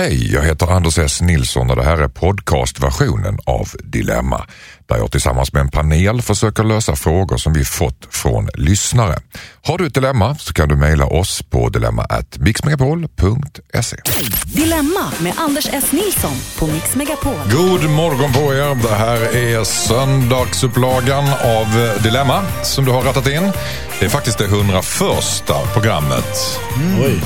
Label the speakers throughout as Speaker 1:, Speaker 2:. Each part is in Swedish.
Speaker 1: Hej, jag heter Anders S Nilsson och det här är podcastversionen av Dilemma där jag tillsammans med en panel försöker lösa frågor som vi fått från lyssnare. Har du ett dilemma så kan du mejla oss på dilemma@mixmegapol.se.
Speaker 2: Dilemma med Anders S. Nilsson på Mix Megapol.
Speaker 1: God morgon på er. Det här är söndagsupplagan av Dilemma som du har rattat in. Det är faktiskt det 101 programmet.
Speaker 3: Oj.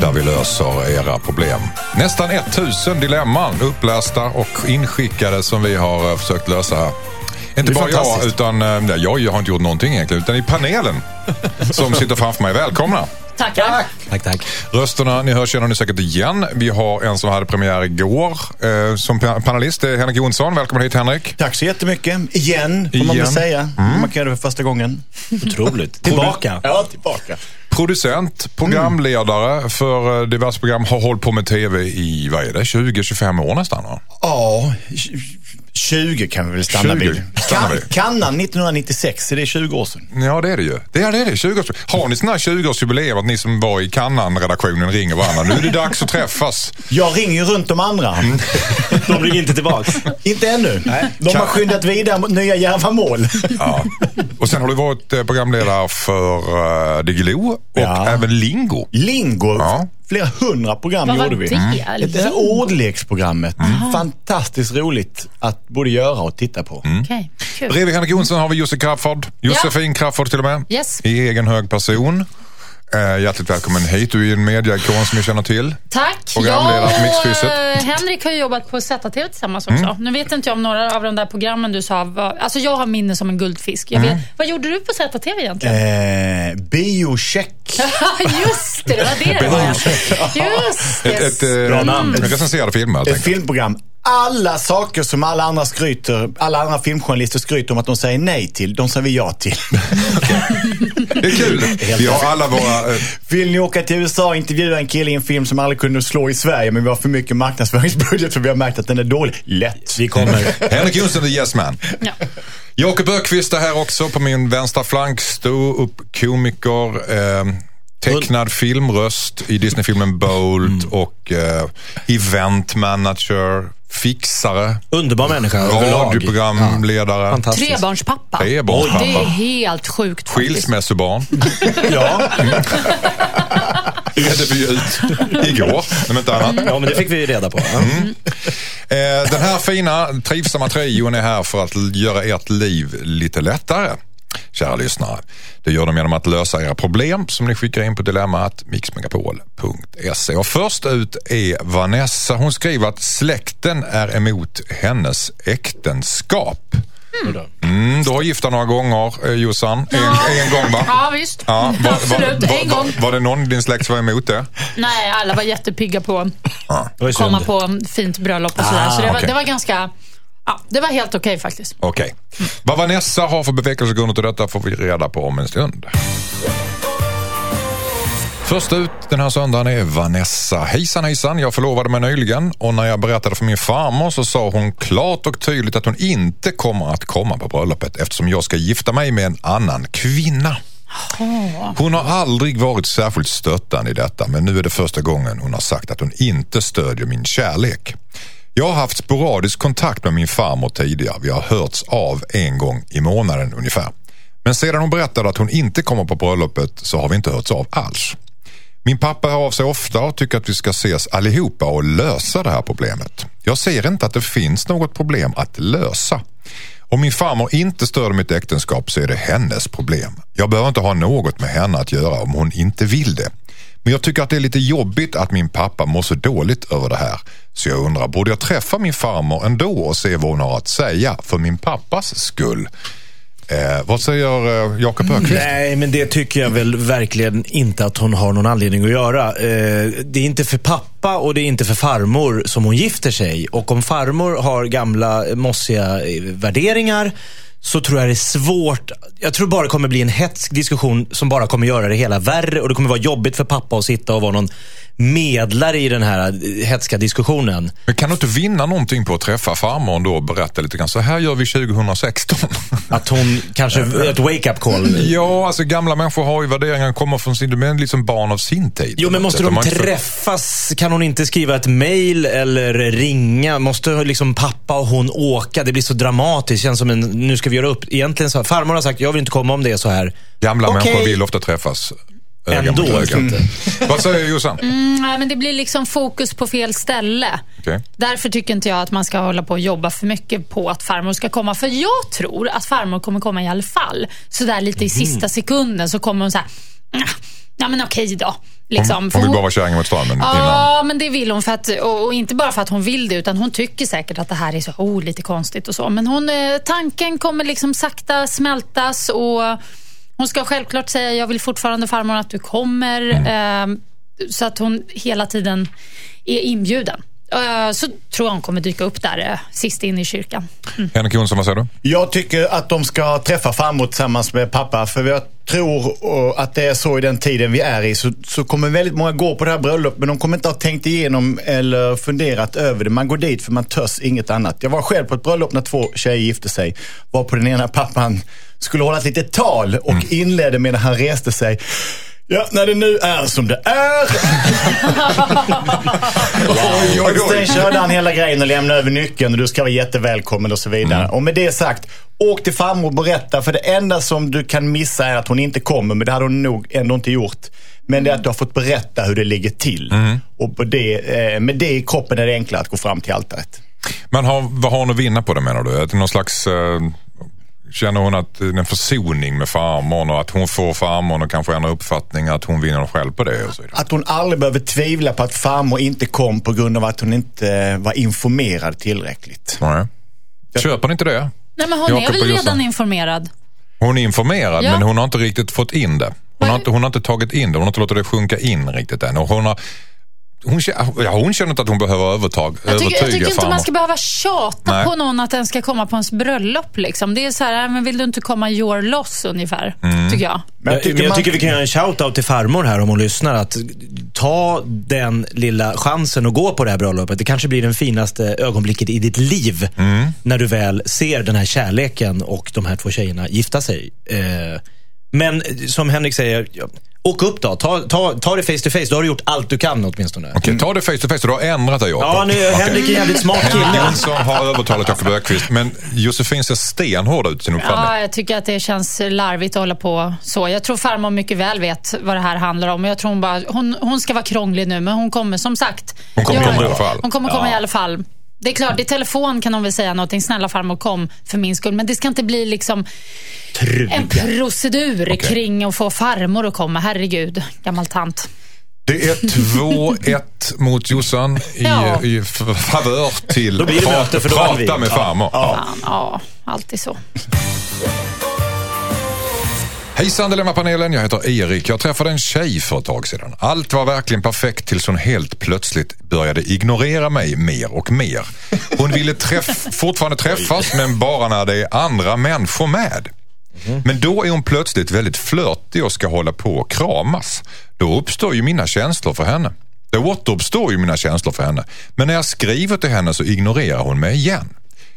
Speaker 1: Där vi löser era problem. Nästan 1000 dilemman upplästa och inskickade som vi har eh, försökt lösa. Inte bara jag, utan eh, nej, jag, jag har inte gjort någonting egentligen, utan i panelen som sitter framför mig. Välkomna!
Speaker 4: Tackar.
Speaker 3: Tack, tack.
Speaker 1: Rösterna ni hör känner ni säkert igen. Vi har en som hade premiär igår eh, som pa- panelist. Det är Henrik Jonsson. Välkommen hit Henrik.
Speaker 5: Tack så jättemycket. Igen, får man väl säga. Man kan göra det för första gången.
Speaker 3: Otroligt. Tillbaka.
Speaker 5: Ja, tillbaka.
Speaker 1: Producent, programledare för eh, diverse program. Har hållit på med tv i, vad är det, 20-25 år nästan? Va?
Speaker 5: Ja, 20 kan vi väl stanna
Speaker 1: 20
Speaker 5: vid.
Speaker 1: stannar vi.
Speaker 5: Kan, kannan 1996, så det är 20 år sedan.
Speaker 1: Ja, det är det ju. Det är det, är det 20 års... Har ni sådana här 20-årsjubileum att ni som var i Kannan-redaktionen ringer varandra? Nu är det dags att träffas.
Speaker 5: Jag ringer ju runt de andra.
Speaker 3: De ringer inte tillbaks.
Speaker 5: Inte ännu. De har skyndat vidare mot nya djärva mål.
Speaker 1: Ja. Och sen har du varit eh, programledare för uh, Diggiloo och
Speaker 5: Ja.
Speaker 1: även Lingo.
Speaker 5: Lingo,
Speaker 1: Ja.
Speaker 5: Flera hundra program
Speaker 4: Vad var
Speaker 5: gjorde vi.
Speaker 4: det?
Speaker 5: Det här ordleksprogrammet. Fantastiskt roligt att både göra och titta på.
Speaker 4: Okej, kul.
Speaker 1: Bredvid Henrik Jonsson har vi Jussi Crafoord. Josefin Crafoord till och med.
Speaker 4: Yes.
Speaker 1: I egen hög person. Uh, hjärtligt välkommen hit. Du är en mediaikon som jag känner till.
Speaker 4: Tack.
Speaker 1: Programledare för Mixkrysset.
Speaker 4: eh, Henrik har ju jobbat på ZTV tillsammans också. Nu vet inte jag om några av de där programmen du sa var... Alltså jag har minne som en guldfisk. Jag vet, Vad gjorde du på ZTV egentligen?
Speaker 5: Eh, biocheck.
Speaker 4: Just det, det var det det var. Just det.
Speaker 1: Ett, ett,
Speaker 5: Bra namn.
Speaker 1: recenserade filmer
Speaker 5: Ett filmprogram. Alla saker som alla andra skryter, alla andra filmjournalister skryter om att de säger nej till, de säger vi ja till.
Speaker 1: Det är kul. Vi har alla våra... eh,
Speaker 5: Vill ni åka till USA och intervjua en kille i en film som aldrig kunde slå i Sverige men vi har för mycket marknadsföringsbudget för vi har märkt att den är dålig? Lätt.
Speaker 3: Vi kommer.
Speaker 1: Henrik Jonsson är yes man.
Speaker 4: Ja.
Speaker 1: Jakob Ökvist är här också på min vänstra flank. Stå upp komiker. Eh, tecknad filmröst i Disneyfilmen Bolt och eh, event manager, fixare,
Speaker 3: Underbar människa
Speaker 1: radioprogramledare,
Speaker 3: Fantastiskt.
Speaker 4: Trebarnspappa.
Speaker 1: trebarnspappa,
Speaker 4: Det är helt sjukt faktiskt.
Speaker 1: skilsmässobarn.
Speaker 3: Ja.
Speaker 1: Redde vi ut igår, om inte annat.
Speaker 3: ja, men det fick vi reda på. Ja.
Speaker 1: Eh, den här fina, trivsamma trion är här för att göra ert liv lite lättare. Kära lyssnare. Det gör de genom att lösa era problem som ni skickar in på dilemmat mixmegapol.se. Och först ut är Vanessa. Hon skriver att släkten är emot hennes äktenskap. Mm, du har gift dig några gånger, eh, Jossan. En, en gång va?
Speaker 4: Ja, visst.
Speaker 1: Ja, var,
Speaker 4: Absolut,
Speaker 1: var,
Speaker 4: en
Speaker 1: var,
Speaker 4: gång.
Speaker 1: var det någon i din släkt som var emot det?
Speaker 4: Nej, alla var jättepigga på att komma på fint bröllop och sådär. så det var,
Speaker 1: okej.
Speaker 4: det var ganska... Ja, det var helt okej faktiskt.
Speaker 1: Okej. Vad Vanessa har för bevekelsegrunder till detta får vi reda på om en stund. Först ut den här söndagen är Vanessa. Hejsan hejsan, jag förlovade mig nyligen och när jag berättade för min farmor så sa hon klart och tydligt att hon inte kommer att komma på bröllopet eftersom jag ska gifta mig med en annan kvinna. Hon har aldrig varit särskilt stöttande i detta men nu är det första gången hon har sagt att hon inte stödjer min kärlek. Jag har haft sporadisk kontakt med min farmor tidigare. Vi har hörts av en gång i månaden ungefär. Men sedan hon berättade att hon inte kommer på bröllopet så har vi inte hörts av alls. Min pappa hör av sig ofta och tycker att vi ska ses allihopa och lösa det här problemet. Jag ser inte att det finns något problem att lösa. Om min farmor inte stöder mitt äktenskap så är det hennes problem. Jag behöver inte ha något med henne att göra om hon inte vill det. Men jag tycker att det är lite jobbigt att min pappa mår så dåligt över det här. Så jag undrar, borde jag träffa min farmor ändå och se vad hon har att säga för min pappas skull? Eh, vad säger eh, Jakob Öqvist?
Speaker 3: Nej, men det tycker jag väl verkligen inte att hon har någon anledning att göra. Eh, det är inte för pappa och det är inte för farmor som hon gifter sig. Och om farmor har gamla mossiga eh, värderingar så tror jag det är svårt. Jag tror bara det kommer bli en hetsk diskussion som bara kommer göra det hela värre. Och det kommer vara jobbigt för pappa att sitta och vara någon medlare i den här eh, hetska diskussionen.
Speaker 1: Men kan du inte vinna någonting på att träffa farmor då och berätta lite grann, så här gör vi 2016?
Speaker 3: Att hon kanske, ett wake-up call.
Speaker 1: ja, alltså gamla människor har ju värderingar, kommer från sin, de är liksom barn av sin tid.
Speaker 3: Jo, men måste de träffas? Kan hon inte skriva ett mail eller ringa? Måste liksom pappa och hon åka? Det blir så dramatiskt. känns som en, nu ska vi göra upp. Egentligen så, farmor har sagt, jag vill inte komma om det är så här.
Speaker 1: Gamla
Speaker 3: Okej.
Speaker 1: människor vill ofta träffas. öga
Speaker 3: Ändå,
Speaker 1: mot öga.
Speaker 3: alltså inte.
Speaker 1: Vad säger Jossan?
Speaker 4: Mm, nej, men det blir liksom fokus på fel ställe.
Speaker 1: Okej.
Speaker 4: Därför tycker inte jag att man ska hålla på och jobba för mycket på att farmor ska komma. För jag tror att farmor kommer komma i alla fall. Så där lite i sista sekunden så kommer hon så här, "Ah, ja men okej då. Liksom.
Speaker 1: Hon, hon vill bara vara kärringen mot innan.
Speaker 4: Ja, men det vill hon. För att, och, och inte bara för att hon vill det, utan hon tycker säkert att det här är så oh, lite konstigt och så. Men hon, eh, tanken kommer liksom sakta smältas och hon ska självklart säga jag vill fortfarande farmor att du kommer.
Speaker 1: Mm.
Speaker 4: Eh, så att hon hela tiden är inbjuden. Eh, så tror jag hon kommer dyka upp där eh, sist in i kyrkan.
Speaker 1: Henrik Jonsson, vad säger du?
Speaker 5: Jag tycker att de ska träffa farmor tillsammans med pappa. För jag tror eh, att det är så i den tiden vi är i. Så, så kommer väldigt många gå på det här bröllopet men de kommer inte ha tänkt igenom eller funderat över det. Man går dit för man törs inget annat. Jag var själv på ett bröllop när två tjejer gifte sig. Var på den ena pappan skulle hålla ett litet tal och inledde med när han reste sig. Ja, när det nu är som det är. Och sen körde han hela grejen och lämnade över nyckeln och du ska vara jättevälkommen och så vidare. Och med det sagt, åk till farmor och berätta. För det enda som du kan missa är att hon inte kommer, men det hade hon nog ändå inte gjort. Men det är att du har fått berätta hur det ligger till. Och på det, eh, med det i kroppen är det enklare att gå fram till altaret.
Speaker 1: Men har, vad har hon att vinna på det menar du? Någon slags... Eh, känner hon att det är en försoning med farmor och att hon får farmor och kanske ändra uppfattning, att hon vinner själv på det och så vidare?
Speaker 5: Att hon aldrig behöver tvivla på att farmor inte kom på grund av att hon inte eh, var informerad tillräckligt.
Speaker 1: Nej. Köper ni inte det?
Speaker 4: Nej, men hon
Speaker 1: Jakob
Speaker 4: är väl redan informerad?
Speaker 1: Hon är informerad
Speaker 4: Ja.
Speaker 1: men hon har inte riktigt fått in det. Hon har, inte, hon har inte tagit in det, hon har inte låtit det sjunka in riktigt än. Och hon, har, hon, ja, hon känner inte att hon behöver övertag,
Speaker 4: Jag tycker,
Speaker 1: övertyga
Speaker 4: jag tycker inte
Speaker 1: farmor.
Speaker 4: man ska behöva tjata
Speaker 1: Nej.
Speaker 4: på någon att den ska komma på ens bröllop. Liksom. Det är så här, äh, men vill du inte komma your loss ungefär,
Speaker 1: Mm.
Speaker 4: tycker jag.
Speaker 5: Men
Speaker 3: Jag, men jag
Speaker 5: man-
Speaker 3: tycker vi kan göra en shout-out till farmor här om hon lyssnar. Att ta den lilla chansen att gå på det här bröllopet. Det kanske blir den finaste ögonblicket i ditt liv. När du väl ser den här kärleken och de här två tjejerna gifta sig. Eh, men som Henrik säger, åk upp då. Ta, ta, ta det face to face. Då har du gjort allt du kan åtminstone.
Speaker 1: Okej, ta det face to face, du har ändrat dig Jakob.
Speaker 3: Ja, nu är Henrik en jävligt smart
Speaker 1: Henrik
Speaker 3: kille.
Speaker 1: Jonsson har övertalat Jakob Öqvist men Josefin ser stenhård ut i sin uppfattning.
Speaker 4: Ja, jag tycker att det känns larvigt att hålla på så. Jag tror farmor mycket väl vet vad det här handlar om. Jag tror hon, bara, hon, hon ska vara krånglig nu, men hon kommer som sagt.
Speaker 1: Hon kommer
Speaker 4: göra-
Speaker 1: komma i alla fall.
Speaker 4: Hon kommer komma
Speaker 3: Ja.
Speaker 4: i alla fall. Det är klart, i telefon kan hon väl säga någonting. Snälla farmor, kom för min skull. Men det ska inte bli liksom en procedur kring att få farmor att komma. Herregud, gammal tant.
Speaker 1: Det är 2-1 mot Jossan i,
Speaker 4: Ja.
Speaker 1: i favör till
Speaker 3: det
Speaker 1: prata, med
Speaker 3: Ja.
Speaker 1: farmor.
Speaker 4: Fan, ja, alltid så.
Speaker 1: Hejsan Dilemmapanelen, jag heter Erik. Jag träffade en tjej för ett tag sedan. Allt var verkligen perfekt tills hon helt plötsligt började ignorera mig mer och mer. Hon ville träff fortfarande träffas men bara när det är andra människor med. Men då är hon plötsligt väldigt flörtig och ska hålla på och kramas. Då uppstår ju mina känslor för henne. Då återuppstår ju mina känslor för henne. Men när jag skriver till henne så ignorerar hon mig igen.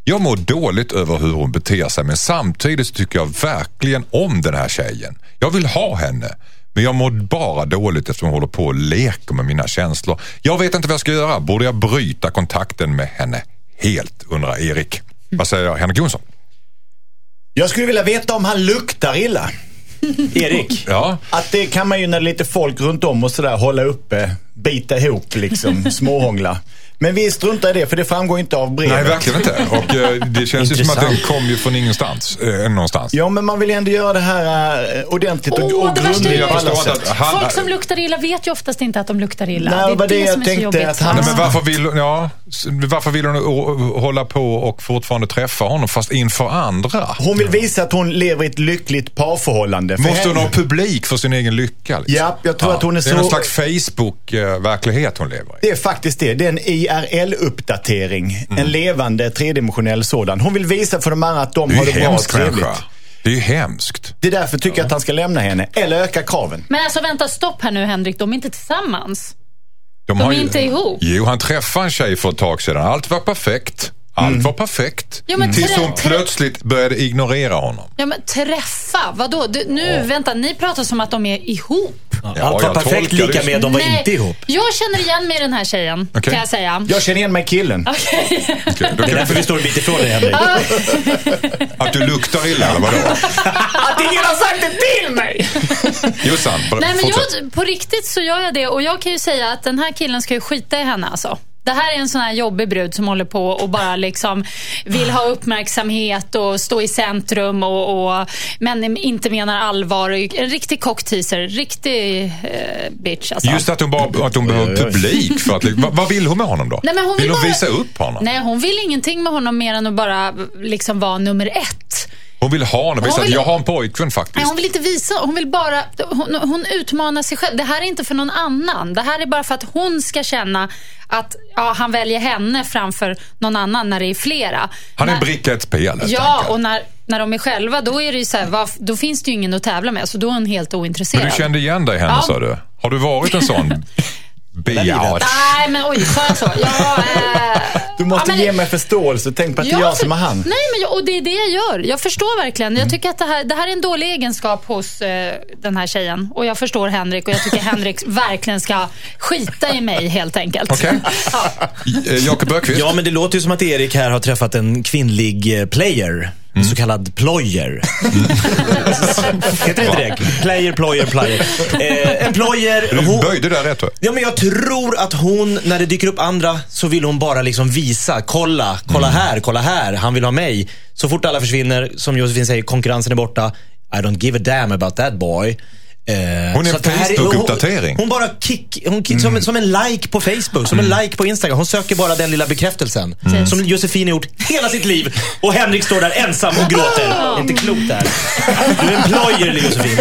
Speaker 1: Jag mår dåligt över hur hon beter sig men samtidigt så tycker jag verkligen om den här tjejen. Jag vill ha henne. Men jag mår bara dåligt eftersom hon håller på och leker med mina känslor. Jag vet inte vad jag ska göra. Borde jag bryta kontakten med henne helt, undrar Erik. Vad säger jag, Henrik Jonsson?
Speaker 5: Jag skulle vilja veta om han luktar illa.
Speaker 3: Erik.
Speaker 1: Ja,
Speaker 5: Att det kan man ju när det är lite folk runt om och sådär hålla uppe, bita ihop liksom, småhångla. Men vi struntar i det för det framgår inte av brevet.
Speaker 1: nej verkligen inte. Och eh, det känns ju som att den kom ju från ingenstans. Eh, någonstans.
Speaker 5: Ja, men man vill ändå göra det här eh, ordentligt och,
Speaker 4: Åh,
Speaker 5: och
Speaker 4: det värsta
Speaker 5: grundligt
Speaker 4: är
Speaker 5: på alla sätt.
Speaker 1: att han-
Speaker 4: Folk som luktar illa vet ju oftast inte att de luktar illa.
Speaker 5: Nej,
Speaker 4: det är
Speaker 5: vad det
Speaker 4: det,
Speaker 5: jag
Speaker 4: som är så
Speaker 5: tänkte
Speaker 4: jobbigt.
Speaker 5: att han-
Speaker 1: Nej, men varför vill, ja, s- varför vill hon å- hålla på och fortfarande träffa honom fast inför andra?
Speaker 5: Hon vill visa att hon lever i ett lyckligt parförhållande. För
Speaker 1: Måste hon
Speaker 5: henne-
Speaker 1: ha publik för sin egen lycka? Liksom?
Speaker 5: Ja, jag tror att hon är
Speaker 1: Det är någon
Speaker 5: så-
Speaker 1: slags Facebook, eh, verklighet hon lever i.
Speaker 5: Det är faktiskt det. Det är en IRL-uppdatering. En levande tredimensionell sådan. Hon vill visa för de andra att de
Speaker 1: Det
Speaker 5: har det bra och trevligt.
Speaker 1: människa. Det är ju hemskt.
Speaker 5: Det är därför tycker jag att han ska lämna henne. Eller öka kraven.
Speaker 4: Men alltså vänta, stopp här nu Henrik. De är inte tillsammans.
Speaker 1: De,
Speaker 4: De
Speaker 1: har
Speaker 4: är
Speaker 1: ju-
Speaker 4: inte ihop.
Speaker 1: Jo, han träffade en tjej för ett tag sedan. Allt var perfekt. Allt
Speaker 5: Mm.
Speaker 1: var perfekt.
Speaker 4: Ja, men
Speaker 1: Tills hon plötsligt började ignorera honom.
Speaker 4: Ja men träffa, vadå? Du, nu, vänta, ni pratar som att de är ihop.
Speaker 1: Ja,
Speaker 3: Allt var perfekt lika med de var
Speaker 4: Nej,
Speaker 3: inte ihop.
Speaker 4: Jag känner igen mig i den här tjejen,
Speaker 1: Okej.
Speaker 4: kan jag säga.
Speaker 5: Jag känner igen mig i killen.
Speaker 1: Okej, då
Speaker 3: Det är därför vi står en bit ifrån dig, Henrik.
Speaker 1: Att du luktar illa, eller vadå?
Speaker 5: Att ingen har sagt det till mig!
Speaker 1: Jossan,
Speaker 4: Nej, men jag, på riktigt så gör jag det. Och jag kan ju säga att den här killen ska ju skita i henne alltså. Det här är en sån här jobbig brud som håller på och bara liksom vill ha uppmärksamhet och stå i centrum och, och men inte menar allvar. En riktig cockteaser. Riktig eh, bitch alltså.
Speaker 1: Just att hon, bara, att hon behöver publik. För att, vad, vad vill hon med honom då?
Speaker 4: Nej, men hon
Speaker 1: vill
Speaker 4: vill
Speaker 1: hon
Speaker 4: bara-
Speaker 1: visa upp honom?
Speaker 4: Nej, hon vill ingenting med honom mer än att bara liksom vara nummer ett.
Speaker 1: Hon vill ha honom.
Speaker 4: Hon
Speaker 1: att
Speaker 4: vill-
Speaker 1: jag har en pojkvän
Speaker 4: Nej,
Speaker 1: faktiskt.
Speaker 4: hon vill inte visa, hon vill bara, hon, hon utmanar sig själv. Det här är inte för någon annan. Det här är bara för att hon ska känna att ja, han väljer henne framför någon annan när det är flera.
Speaker 1: Han är en bricka i ett spel
Speaker 4: Ja, och när, när de är själva, då, är det så här, vad- då finns det ju ingen att tävla med. Så då är hon helt ointresserad.
Speaker 1: Men du kände igen dig i henne
Speaker 4: Ja.
Speaker 1: sa du. Har du varit en sån biatch?
Speaker 4: Nej, men oj, sa jag så? Ja, eh,
Speaker 5: Du måste
Speaker 4: ja, men-
Speaker 5: ge mig förståelse. Tänk på att det är
Speaker 4: Ja,
Speaker 5: jag som är han.
Speaker 4: Nej, men jag, och det är det jag gör. Jag förstår verkligen. Jag tycker att det här, det här är en dålig egenskap hos eh, den här tjejen. Och jag förstår Henrik och jag tycker Henrik verkligen ska skita i mig helt enkelt.
Speaker 1: Okej.
Speaker 4: ja.
Speaker 1: Eh, Jakob Öqvist?
Speaker 3: Ja, men det låter ju som att Erik här har träffat en kvinnlig eh, player. En så kallad ployer. Heter det inte det? Player, ployer, player. Eh, en ployer.
Speaker 1: Du
Speaker 3: hon-
Speaker 1: böjde där rätt. va?
Speaker 3: Ja, men jag tror att hon, när det dyker upp andra, så vill hon bara liksom visa. Kolla, kolla här, kolla här. Han vill ha mig. Så fort alla försvinner, som Josefin säger, konkurrensen är borta. I don't give a damn about that boy. Eh,
Speaker 1: Hon är
Speaker 3: här
Speaker 1: Facebook-uppdatering.
Speaker 3: Hon, hon bara kick, hon kick som, en- som en like på Facebook, som en like på Instagram. Hon söker bara den lilla bekräftelsen. Som Josefin har gjort hela sitt liv. Och Henrik står där ensam och gråter. Är inte klokt det här. Du är en plojer Josefin.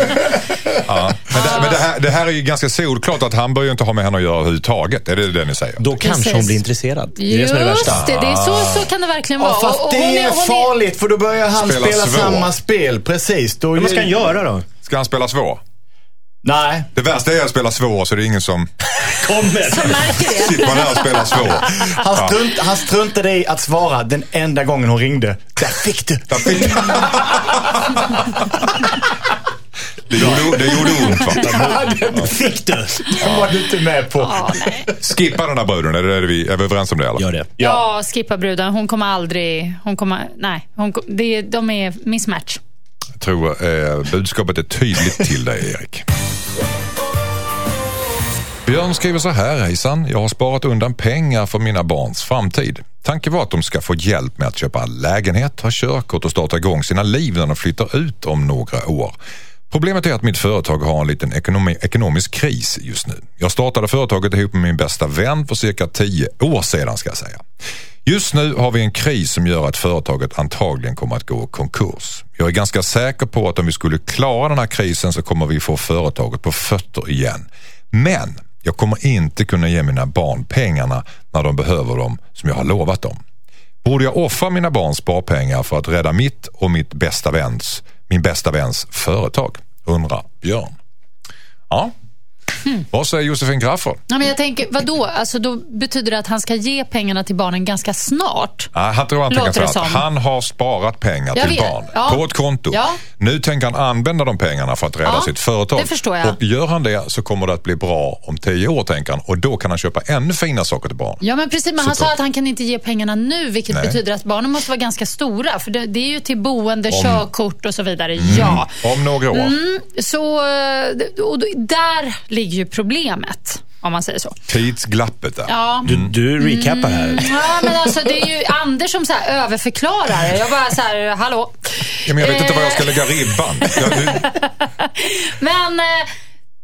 Speaker 1: Ja. Men, det, men det, här, det här är ju ganska solklart att han bör ju inte ha med henne att göra överhuvudtaget. Är det det ni säger?
Speaker 3: Då kanske
Speaker 4: Precis.
Speaker 3: hon blir intresserad. Det är det
Speaker 4: Just
Speaker 3: som är det värsta.
Speaker 4: det, det är så, så kan det verkligen vara.
Speaker 5: Ja, fast
Speaker 4: Och- och
Speaker 5: det är
Speaker 4: hon
Speaker 5: farligt för då börjar han
Speaker 1: Spela
Speaker 5: spela, samma spel. Precis. Då
Speaker 3: Men vad ska han göra då?
Speaker 1: Ska han spela svår?
Speaker 5: Nej.
Speaker 1: Det värsta är att spela svår så det är ingen som
Speaker 3: Kommer.
Speaker 4: märker det.
Speaker 1: sitter man där och spelar svår.
Speaker 5: Han, strunt, han struntade i att svara den enda gången hon ringde. Där fick du.
Speaker 1: Där fick- Det gjorde, det gjorde ont va?
Speaker 3: Fick du?
Speaker 5: Den var du inte med på.
Speaker 4: Ja.
Speaker 1: Skippa den där bruden, är, det vi, är vi överens om det? Eller?
Speaker 3: Gör det.
Speaker 4: Ja, skippa bruden. Hon kommer aldrig... Hon kommer, nej, hon, det, de är mismatch.
Speaker 1: Jag tror eh, budskapet är tydligt till dig Erik. Björn skriver så här, hejsan. Jag har sparat undan pengar för mina barns framtid. Tanken var att de ska få hjälp med att köpa lägenhet, ha körkort och starta igång sina liv när de flyttar ut om några år. Problemet är att mitt företag har en liten ekonomi, ekonomisk kris just nu. Jag startade företaget ihop med min bästa vän för cirka tio år sedan ska jag säga. Just nu har vi en kris som gör att företaget antagligen kommer att gå i konkurs. Jag är ganska säker på att om vi skulle klara den här krisen så kommer vi få företaget på fötter igen. Men jag kommer inte kunna ge mina barn pengarna när de behöver dem som jag har lovat dem. Borde jag offra mina barns sparpengar för att rädda mitt och mitt bästa väns, min bästa väns företag? Undrar Björn. Ja. Vad säger Josefin Crafoord?
Speaker 4: Ja, men jag tänker, vadå? Alltså, då betyder det att han ska ge pengarna till barnen ganska snart?
Speaker 1: Nej, han tror han tänker så att han har sparat pengar
Speaker 4: Jag
Speaker 1: till
Speaker 4: vet.
Speaker 1: barn
Speaker 4: Ja.
Speaker 1: på ett konto.
Speaker 4: Ja.
Speaker 1: Nu tänker han använda de pengarna för att rädda
Speaker 4: Ja,
Speaker 1: sitt företag.
Speaker 4: det förstår jag.
Speaker 1: Och gör han det så kommer det att bli bra om tio år tänker han och då kan han köpa ännu fina saker till barn.
Speaker 4: Ja, men precis. Men han
Speaker 1: Så-
Speaker 4: sa att han kan inte ge pengarna nu, vilket
Speaker 1: Nej.
Speaker 4: betyder att barnen måste vara ganska stora. För det, det är ju till boende, körkort och så vidare.
Speaker 1: Mm.
Speaker 4: Ja.
Speaker 1: Om några år.
Speaker 4: Mm, så, eh, och där ligger ju problemet, om man säger så.
Speaker 1: Tidsglappet där.
Speaker 4: Ja.
Speaker 3: Du, du recapar här.
Speaker 4: Ja, men alltså det är ju Anders som så här överförklarar. Jag bara så här, hallå.
Speaker 1: Ja, men jag vet inte var jag
Speaker 4: Eh.
Speaker 1: ska lägga ribban. Jag,
Speaker 4: Men, eh,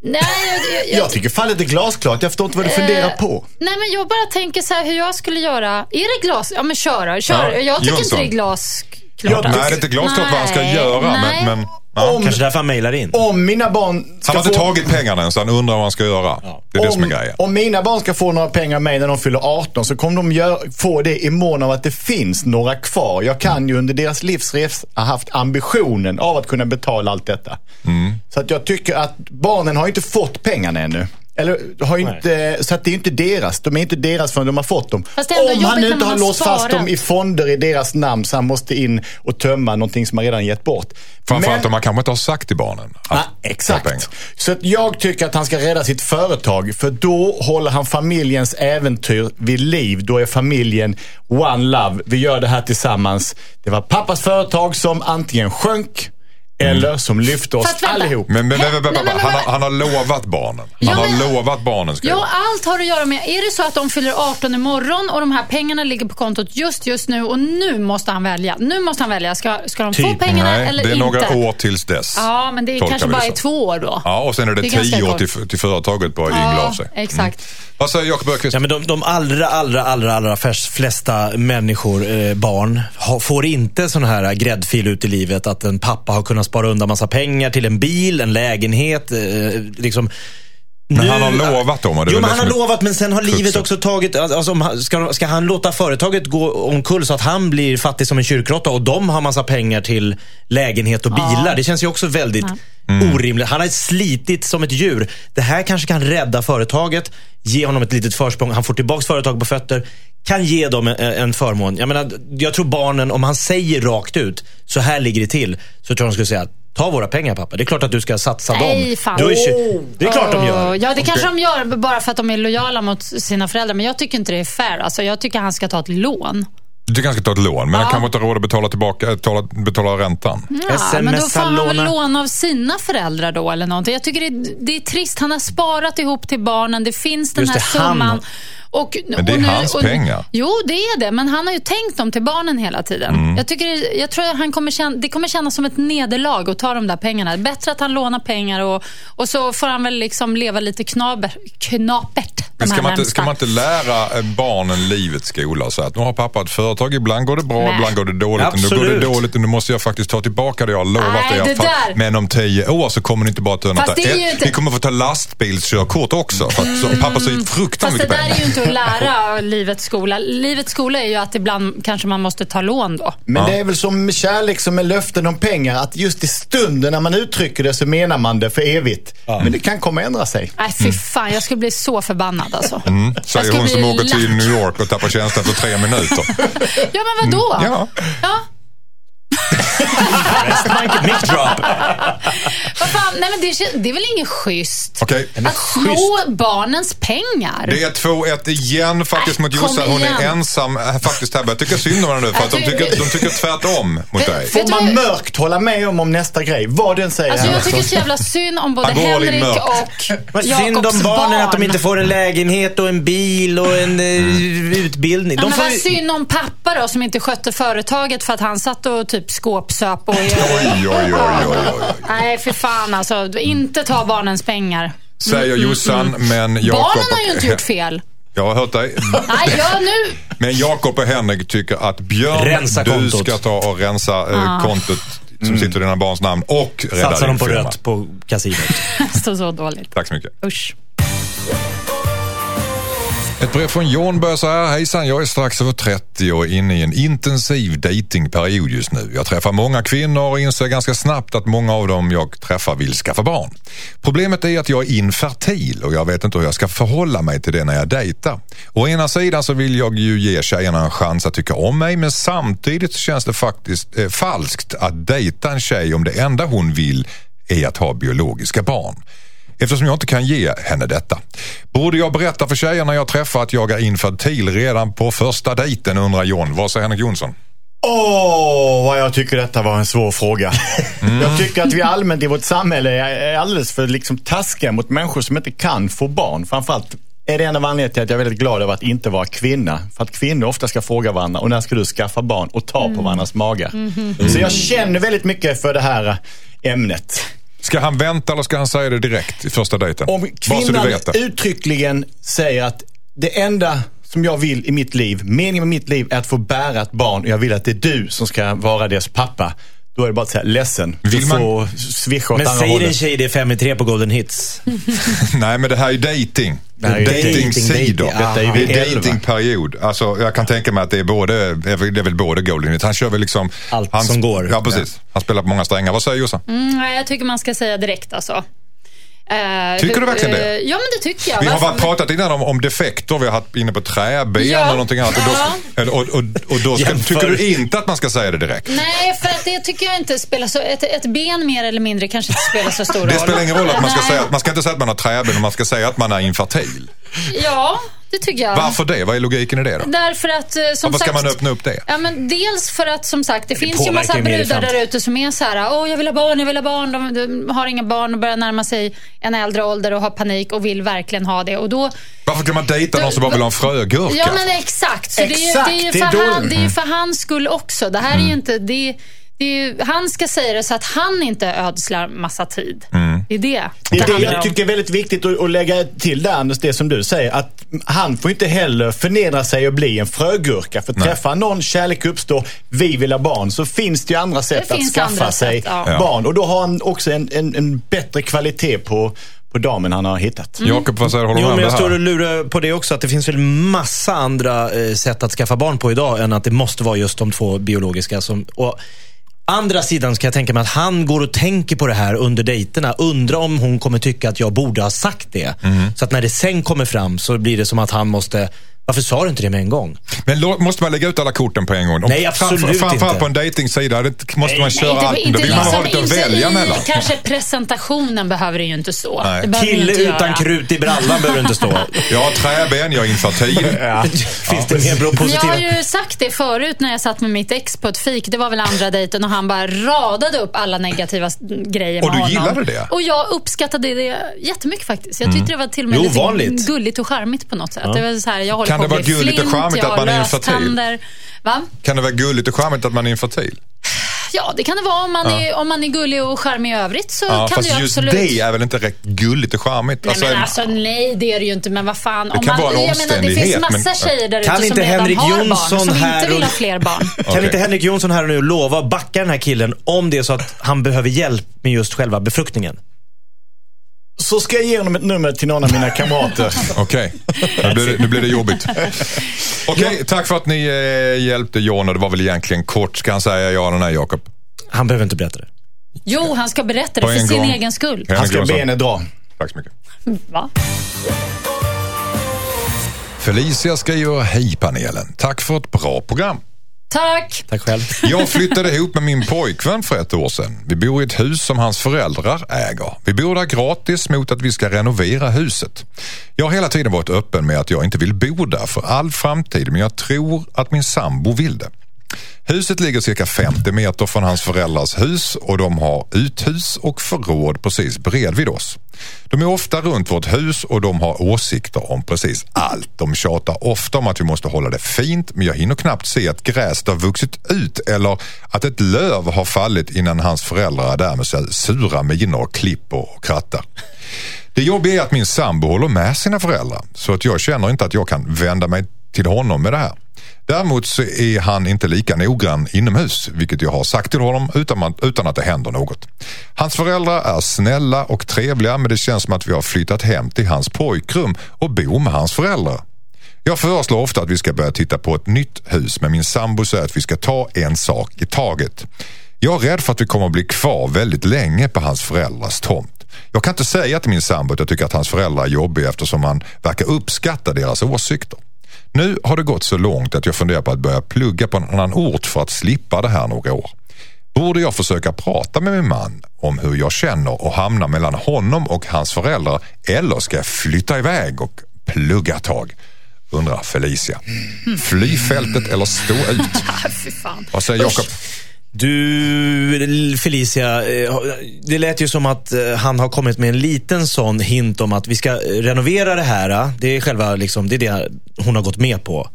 Speaker 4: nej, jag, jag,
Speaker 5: Jag tycker fallet är glasklart. Jag förstår inte vad du funderar på.
Speaker 4: nej, men jag bara tänker så här hur jag skulle göra. Är det glas? Ja, men kör. kör.
Speaker 1: Ja,
Speaker 4: jag tycker inte det är glasklart.
Speaker 5: Jag-
Speaker 4: alls.
Speaker 1: nej, det är inte glasklart vad han ska göra.
Speaker 4: nej.
Speaker 1: Men, men
Speaker 5: Om,
Speaker 3: Kanske därför han mejlar in.
Speaker 5: om mina barn ska
Speaker 1: Han har inte
Speaker 5: få...
Speaker 1: tagit pengarna än så han undrar vad han ska göra. Det är det som är
Speaker 5: om,
Speaker 1: grejen.
Speaker 5: om mina barn ska få några pengar av mig när de fyller 18 så kommer de gör, få det i mån av att det finns några kvar. Jag kan ju under deras livsresa ha haft ambitionen av att kunna betala allt detta.
Speaker 1: Mm.
Speaker 5: Så att jag tycker att barnen har inte fått pengarna ännu. Eller har inte, så att det är inte deras. De är inte deras förrän de har fått dem. Om han inte har låst fast dem i fonder i deras namn så han måste in och tömma någonting som han redan gett bort.
Speaker 1: Framförallt
Speaker 5: Men-
Speaker 1: om man kanske inte har sagt till barnen att
Speaker 5: Ja, exakt. Så att jag tycker att han ska rädda sitt företag för då håller han familjens äventyr vid liv. Då är familjen one love. Vi gör det här tillsammans. Det var pappas företag som antingen sjönk eller som lyfte oss
Speaker 4: vänta.
Speaker 5: allihop.
Speaker 1: Men, men, men, men, men, han, har, han har lovat barnen. Han
Speaker 4: Ja,
Speaker 1: har
Speaker 4: men-
Speaker 1: lovat barnen ska
Speaker 4: Ja, allt har att göra med, är det så att de fyller 18 imorgon och de här pengarna ligger på kontot just just nu och nu måste han välja. Nu måste han välja. Ska, ska de få
Speaker 3: Typ.
Speaker 4: pengarna
Speaker 1: Nej,
Speaker 4: eller
Speaker 1: det är
Speaker 4: inte?
Speaker 1: några år tills dess.
Speaker 4: Ja, men det är kanske bara
Speaker 1: som.
Speaker 4: två år då.
Speaker 1: Ja, och sen är det,
Speaker 4: Det är
Speaker 1: tio år till, till företaget bara yngla av sig.
Speaker 4: exakt.
Speaker 1: Vad säger Jakob Öqvist?
Speaker 3: Ja, men de, de allra, allra, allra, allra flesta människor, eh, barn, ha, får inte sån här gräddfil ut i livet att en pappa har kunnat spara undan massa pengar till en bil, en lägenhet. Eh, liksom.
Speaker 1: Men han har lovat dem,
Speaker 3: Jo, men han har lovat, men sen har livet
Speaker 1: kruxet.
Speaker 3: också tagit... Alltså, ska, ska han låta företaget gå omkull så att han blir fattig som en kyrkråtta och de har massa pengar till lägenhet och bilar? Det känns ju också väldigt
Speaker 1: Mm.
Speaker 3: orimligt. Han har slitit som ett djur. Det här kanske kan rädda företaget, ge honom ett litet försprång. Han får tillbaka företaget på fötter, kan ge dem en, en förmån. Jag, menar, jag tror barnen, om han säger rakt ut, så här ligger det till, så tror jag de skulle säga Ta våra pengar pappa. Det är klart att du ska satsa
Speaker 4: Nej,
Speaker 3: dem.
Speaker 4: fan.
Speaker 3: Du är tju- det är klart de gör.
Speaker 4: Ja, det kanske de gör bara för att de är lojala mot sina föräldrar. Men jag tycker inte det är fair. Alltså, jag tycker han ska ta ett lån.
Speaker 1: Du tycker han ska ta ett lån, men han kanske inte har råd att betala, tillbaka, betala, betala räntan.
Speaker 4: Ja, men då får han väl
Speaker 3: låna.
Speaker 4: av sina föräldrar då eller någonting. Jag tycker det är, det är trist. Han har sparat ihop till barnen. Det finns den
Speaker 3: Just
Speaker 4: här
Speaker 3: det, han-
Speaker 4: summan. Och,
Speaker 1: Men det är
Speaker 4: nu,
Speaker 1: hans
Speaker 4: och,
Speaker 1: pengar.
Speaker 4: Jo, det är det. Men han har ju tänkt dem till barnen hela tiden.
Speaker 1: Mm.
Speaker 4: Jag, tycker, jag tror att han kommer känna, det kommer kännas som ett nederlag att ta de där pengarna. Bättre att han lånar pengar och, och så får han väl liksom leva lite knaber, knapert
Speaker 1: Men ska man, inte, ska man inte lära eh, barnen livets skola? Så att nu har pappa ett företag, ibland går det bra,
Speaker 4: Nej.
Speaker 1: ibland går det dåligt. Men då går det
Speaker 3: Absolut.
Speaker 1: dåligt och nu måste jag faktiskt ta tillbaka det jag har lovat
Speaker 4: Nej, det där-
Speaker 1: Men om tio år så kommer ni inte bara ta något
Speaker 4: Fast det är ju inte-
Speaker 1: Ni kommer få ta lastbilskörkort också. För att så, pappa säger fruktansvärt
Speaker 4: Fast det
Speaker 1: mycket
Speaker 4: där är
Speaker 1: pengar.
Speaker 4: ju inte att lära livets skola. Livets skola är ju att ibland kanske man måste ta lån då.
Speaker 5: Men det är väl som med kärlek som med löften om pengar. Att just i stunden när man uttrycker det så menar man det för evigt. Men det kan komma att ändra sig.
Speaker 4: Nej, fy fan. Jag skulle bli så förbannad alltså.
Speaker 1: Mm, säger hon som åker till. New York och tappar känslan för tre minuter.
Speaker 4: Ja, men vadå?
Speaker 1: Ja.
Speaker 4: Ja.
Speaker 3: Mic drop.
Speaker 4: Vad fan? Nej, men det, det är väl inget schysst?
Speaker 1: Okej.
Speaker 4: Att sno barnens pengar.
Speaker 1: Det är 2-1 igen faktiskt
Speaker 4: Äh,
Speaker 1: mot Jossan. Hon är ensam äh, faktiskt här. Jag tycker synd om henne nu för att de
Speaker 4: Jag tycker-
Speaker 1: de tycker tvärtom mot dig.
Speaker 5: Får man mörkt hålla med om om nästa grej? Vad den säger.
Speaker 4: Alltså, jag tycker så jävla synd om både Henrik och
Speaker 3: Vad synd
Speaker 4: Jakobs
Speaker 3: om barnen
Speaker 4: barn.
Speaker 3: att de inte får en lägenhet och en bil och en eh, utbildning.
Speaker 4: Ja,
Speaker 3: De
Speaker 4: men
Speaker 3: får
Speaker 4: vad synd om pappa då som inte skötte företaget för att han satt och typ skåpsöp och...
Speaker 1: Oj, oj, oj, oj, oj.
Speaker 4: Nej, för fan alltså. Inte ta barnens pengar.
Speaker 1: Säger Jossan, men Jakob...
Speaker 4: Barnen har ju inte gjort fel.
Speaker 1: Jag har hört dig.
Speaker 4: Nej, ja, nu...
Speaker 1: Men Jakob och Henrik tycker att Björn,
Speaker 3: Rensa
Speaker 1: du
Speaker 3: kontot.
Speaker 1: ska ta och rensa eh, kontot som sitter i dina barns namn och rädda
Speaker 3: Satsar
Speaker 1: din
Speaker 3: de på
Speaker 1: firma.
Speaker 3: rött på kasinot.
Speaker 4: Så, så dåligt.
Speaker 1: Tack så mycket.
Speaker 4: Usch.
Speaker 1: Ett brev från John börjar så här. Hejsan, jag är strax över 30 och är inne i en intensiv datingperiod just nu. Jag träffar många kvinnor och inser ganska snabbt att många av dem jag träffar vill skaffa barn. Problemet är att jag är infertil och jag vet inte hur jag ska förhålla mig till det när jag dejtar. Å ena sidan så vill jag ju ge tjejerna en chans att tycka om mig men samtidigt så känns det faktiskt eh, falskt att dejta en tjej om det enda hon vill är att ha biologiska barn eftersom jag inte kan ge henne detta. Borde jag berätta för tjejerna jag träffar att jag är infertil redan på första dejten undrar John. Vad säger Henrik Jonsson?
Speaker 5: Åh, vad jag tycker detta var en svår fråga.
Speaker 1: Mm.
Speaker 5: Jag tycker att vi allmänt i vårt samhälle är alldeles för liksom taskiga mot människor som inte kan få barn. Framförallt är det en av anledningarna till att jag är väldigt glad över att inte vara kvinna. För att kvinnor ofta ska fråga varandra, och när ska du skaffa barn? Och ta på varandras magar. Så jag känner väldigt mycket för det här ämnet.
Speaker 1: Ska han vänta eller ska han säga det direkt i första dejten?
Speaker 5: Om kvinnan uttryckligen säger att det enda som jag vill i mitt liv, meningen med mitt liv är att få bära ett barn och jag vill att det är du som ska vara deras pappa. Då är det bara att säga ledsen.
Speaker 1: Vill
Speaker 5: Du
Speaker 1: man-
Speaker 5: får swisha åt
Speaker 3: Men
Speaker 5: andra
Speaker 3: säger en tjej det är fem i tre på Golden Hits.
Speaker 1: Nej, men det här är dating.
Speaker 5: Det här är
Speaker 1: Dating-sidor.
Speaker 3: dating,
Speaker 5: ju
Speaker 1: Det är datingperiod. Alltså, jag kan tänka mig att det är både, det är väl- både Golden Hits. Han kör väl liksom...
Speaker 3: Allt
Speaker 1: han,
Speaker 3: som går.
Speaker 1: Ja, precis. Han spelar på många strängar. Vad säger Jossan?
Speaker 4: Mm, nej, jag tycker man ska säga direkt alltså. Eh,
Speaker 1: Tycker du verkligen det?
Speaker 4: eh, Ja, men det tycker jag.
Speaker 1: Vi har bara pratat innan om, om defekter. Vi har haft inne på träben
Speaker 4: Ja.
Speaker 1: och någonting annat. Och då,
Speaker 4: Ja.
Speaker 1: och, och, och då ska, tycker du inte att man ska säga det direkt?
Speaker 4: Nej, för att det tycker jag inte spelar så... Ett, ett ben mer eller mindre kanske inte spelar så stor roll.
Speaker 1: Det spelar ingen roll att man ska
Speaker 4: Nej.
Speaker 1: säga, man ska inte säga att man har träben, man ska säga att man är infertil.
Speaker 4: Ja, det tycker jag.
Speaker 1: Varför det? Vad är logiken i det då?
Speaker 4: Därför att, eh, som
Speaker 1: Varför ska
Speaker 4: sagt...
Speaker 1: man öppna upp det?
Speaker 4: Ja, men dels för att som sagt, det, finns ju massa brudar där ute som är så här, åh jag vill ha barn, jag vill ha barn. De, de har inga barn och börjar närma sig en äldre ålder och har panik och vill verkligen ha det. Och då,
Speaker 1: Varför kan man dejta någon som bara vill ha en frögurka?
Speaker 4: ja men exakt. Så det,
Speaker 5: Exakt,
Speaker 4: det, är ju
Speaker 5: det är
Speaker 4: för
Speaker 5: då-
Speaker 4: han, det är ju för hans skull också. Det här är ju inte... Det, det är ju, han ska säga det så att han inte ödslar massa tid. Det det
Speaker 5: Det är
Speaker 4: det
Speaker 5: det jag tycker är väldigt viktigt att, att lägga till där, Anders, det som du säger. Att han får inte heller förnedra sig och bli en frögurka. För träffar någon, kärlek uppstår, vi vill ha barn, så finns det ju andra sätt att
Speaker 4: finns
Speaker 5: skaffa sig
Speaker 4: sätt, ja.
Speaker 5: barn. Och då har han också en, en, en bättre kvalitet på, på damen han har hittat.
Speaker 4: Mm.
Speaker 1: Jakob, vad säger du? Håller
Speaker 3: Jo, men jag
Speaker 1: det
Speaker 3: står och lurar på det också. Att det finns väl massa andra eh, sätt att skaffa barn på idag än att det måste vara just de två biologiska. Som, och Andra sidan ska jag tänka mig att han går och tänker på det här under dejterna. Undrar om hon kommer tycka att jag borde ha sagt det. Så att när det sen kommer fram så blir det som att han måste, varför sa du inte det med en gång?
Speaker 1: Men lo- måste man lägga ut alla korten på en gång?
Speaker 3: Nej, absolut
Speaker 1: framför- Framförallt
Speaker 3: inte.
Speaker 1: på en dejtingsida det måste man köra allt.
Speaker 4: inte
Speaker 1: Då vill man ha
Speaker 4: liksom,
Speaker 1: lite att välja mellan.
Speaker 4: Kanske presentationen behöver det ju inte stå.
Speaker 3: Kille
Speaker 4: inte
Speaker 3: utan
Speaker 4: göra.
Speaker 3: krut i brallan behöver inte stå.
Speaker 1: Jag har träben, jag är infertil.
Speaker 3: Finns det mer bra
Speaker 4: Jag
Speaker 3: positiva?
Speaker 4: har ju sagt det förut när jag satt med mitt ex på ett fik. Det var väl andra dejten och han bara radade upp alla negativa grejer
Speaker 1: Och
Speaker 4: med
Speaker 1: du
Speaker 4: honom.
Speaker 1: gillade det?
Speaker 4: Och jag uppskattade det jättemycket faktiskt. Jag tyckte det var till och med lite gulligt och charmigt på något sätt. Det var så här, jag håller
Speaker 1: Kan det vara gulligt och charmigt att man är infertil?
Speaker 4: Va?
Speaker 1: Kan det vara gulligt och charmigt att man är infertil?
Speaker 4: Ja, det kan det vara om man, är, om man är gullig och charmig i övrigt. Så
Speaker 1: Ja,
Speaker 4: kan
Speaker 1: fast
Speaker 4: det ju
Speaker 1: just
Speaker 4: absolut.
Speaker 1: det är väl inte rätt gulligt och charmigt?
Speaker 4: Nej, men alltså, nej, det är det ju inte. Men vad fan. Om
Speaker 1: kan
Speaker 4: man,
Speaker 1: vara en
Speaker 4: jag menar, det finns
Speaker 1: omständighet,
Speaker 4: massa
Speaker 1: men-
Speaker 4: tjejer där
Speaker 3: Kan
Speaker 4: ute som
Speaker 3: inte
Speaker 4: redan
Speaker 3: Henrik
Speaker 4: har barn,
Speaker 3: Jonsson
Speaker 4: som
Speaker 3: här
Speaker 4: inte vill ha fler barn.
Speaker 3: Kan
Speaker 1: Okej.
Speaker 3: inte Henrik Jonsson här och nu lova att backa den här killen om det är så att han behöver hjälp med just själva befruktningen?
Speaker 5: Så ska jag ge honom ett nummer till någon av mina kamrater.
Speaker 1: Okej, nu, blir det- nu blir det jobbigt. Okej, tack för att ni eh, hjälpte John och det var väl egentligen kort. Ska han säga ja eller nej, Jakob?
Speaker 3: Han behöver inte berätta det.
Speaker 4: Jo, han ska berätta det för sin
Speaker 1: gång.
Speaker 4: egen skull.
Speaker 5: Han
Speaker 1: Henrik
Speaker 5: ska
Speaker 1: Jonsson.
Speaker 5: benet dra.
Speaker 1: Tack så mycket.
Speaker 4: Va?
Speaker 1: Felicia skriver, hej panelen. Tack för ett bra program.
Speaker 4: Tack.
Speaker 3: Tack själv.
Speaker 1: Jag flyttade ihop med min pojkvän för ett år sedan. Vi bor i ett hus som hans föräldrar äger. Vi bor där gratis mot att vi ska renovera huset. Jag har hela tiden varit öppen med att jag inte vill bo där för all framtid men jag tror att min sambo vill det. Huset ligger cirka 50 meter från hans föräldrars hus och de har uthus och förråd precis bredvid oss. De är ofta runt vårt hus och de har åsikter om precis allt. De tjatar ofta om att vi måste hålla det fint men jag hinner knappt se att gräset har vuxit ut eller att ett löv har fallit innan hans föräldrar är där med sura miner och klipper och krattar. Det jobbiga är att min sambo håller med sina föräldrar så att jag känner inte att jag kan vända mig till honom med det här. Däremot så är han inte lika noggrann inomhus, vilket jag har sagt till honom utan, man, utan att det händer något. Hans föräldrar är snälla och trevliga men det känns som att vi har flyttat hem till hans pojkrum och bor med hans föräldrar. Jag föreslår ofta att vi ska börja titta på ett nytt hus men min sambo säger att vi ska ta en sak i taget. Jag är rädd för att vi kommer att bli kvar väldigt länge på hans föräldrars tomt. Jag kan inte säga till min sambo att jag tycker att hans föräldrar är jobbiga eftersom han verkar uppskatta deras åsikter. Nu har det gått så långt att jag funderar på att börja plugga på en annan ort för att slippa det här några år. Borde jag försöka prata med min man om hur jag känner och hamna mellan honom och hans föräldrar eller ska jag flytta iväg och plugga ett tag? Undrar Felicia. Fly fältet eller stå ut? Vad säger Jakob?
Speaker 3: Du, Felicia, eh, det lät ju som att eh, han har kommit med en liten sån hint om att vi ska renovera det här. eh. Det är själva, liksom, det, är det hon har gått med på.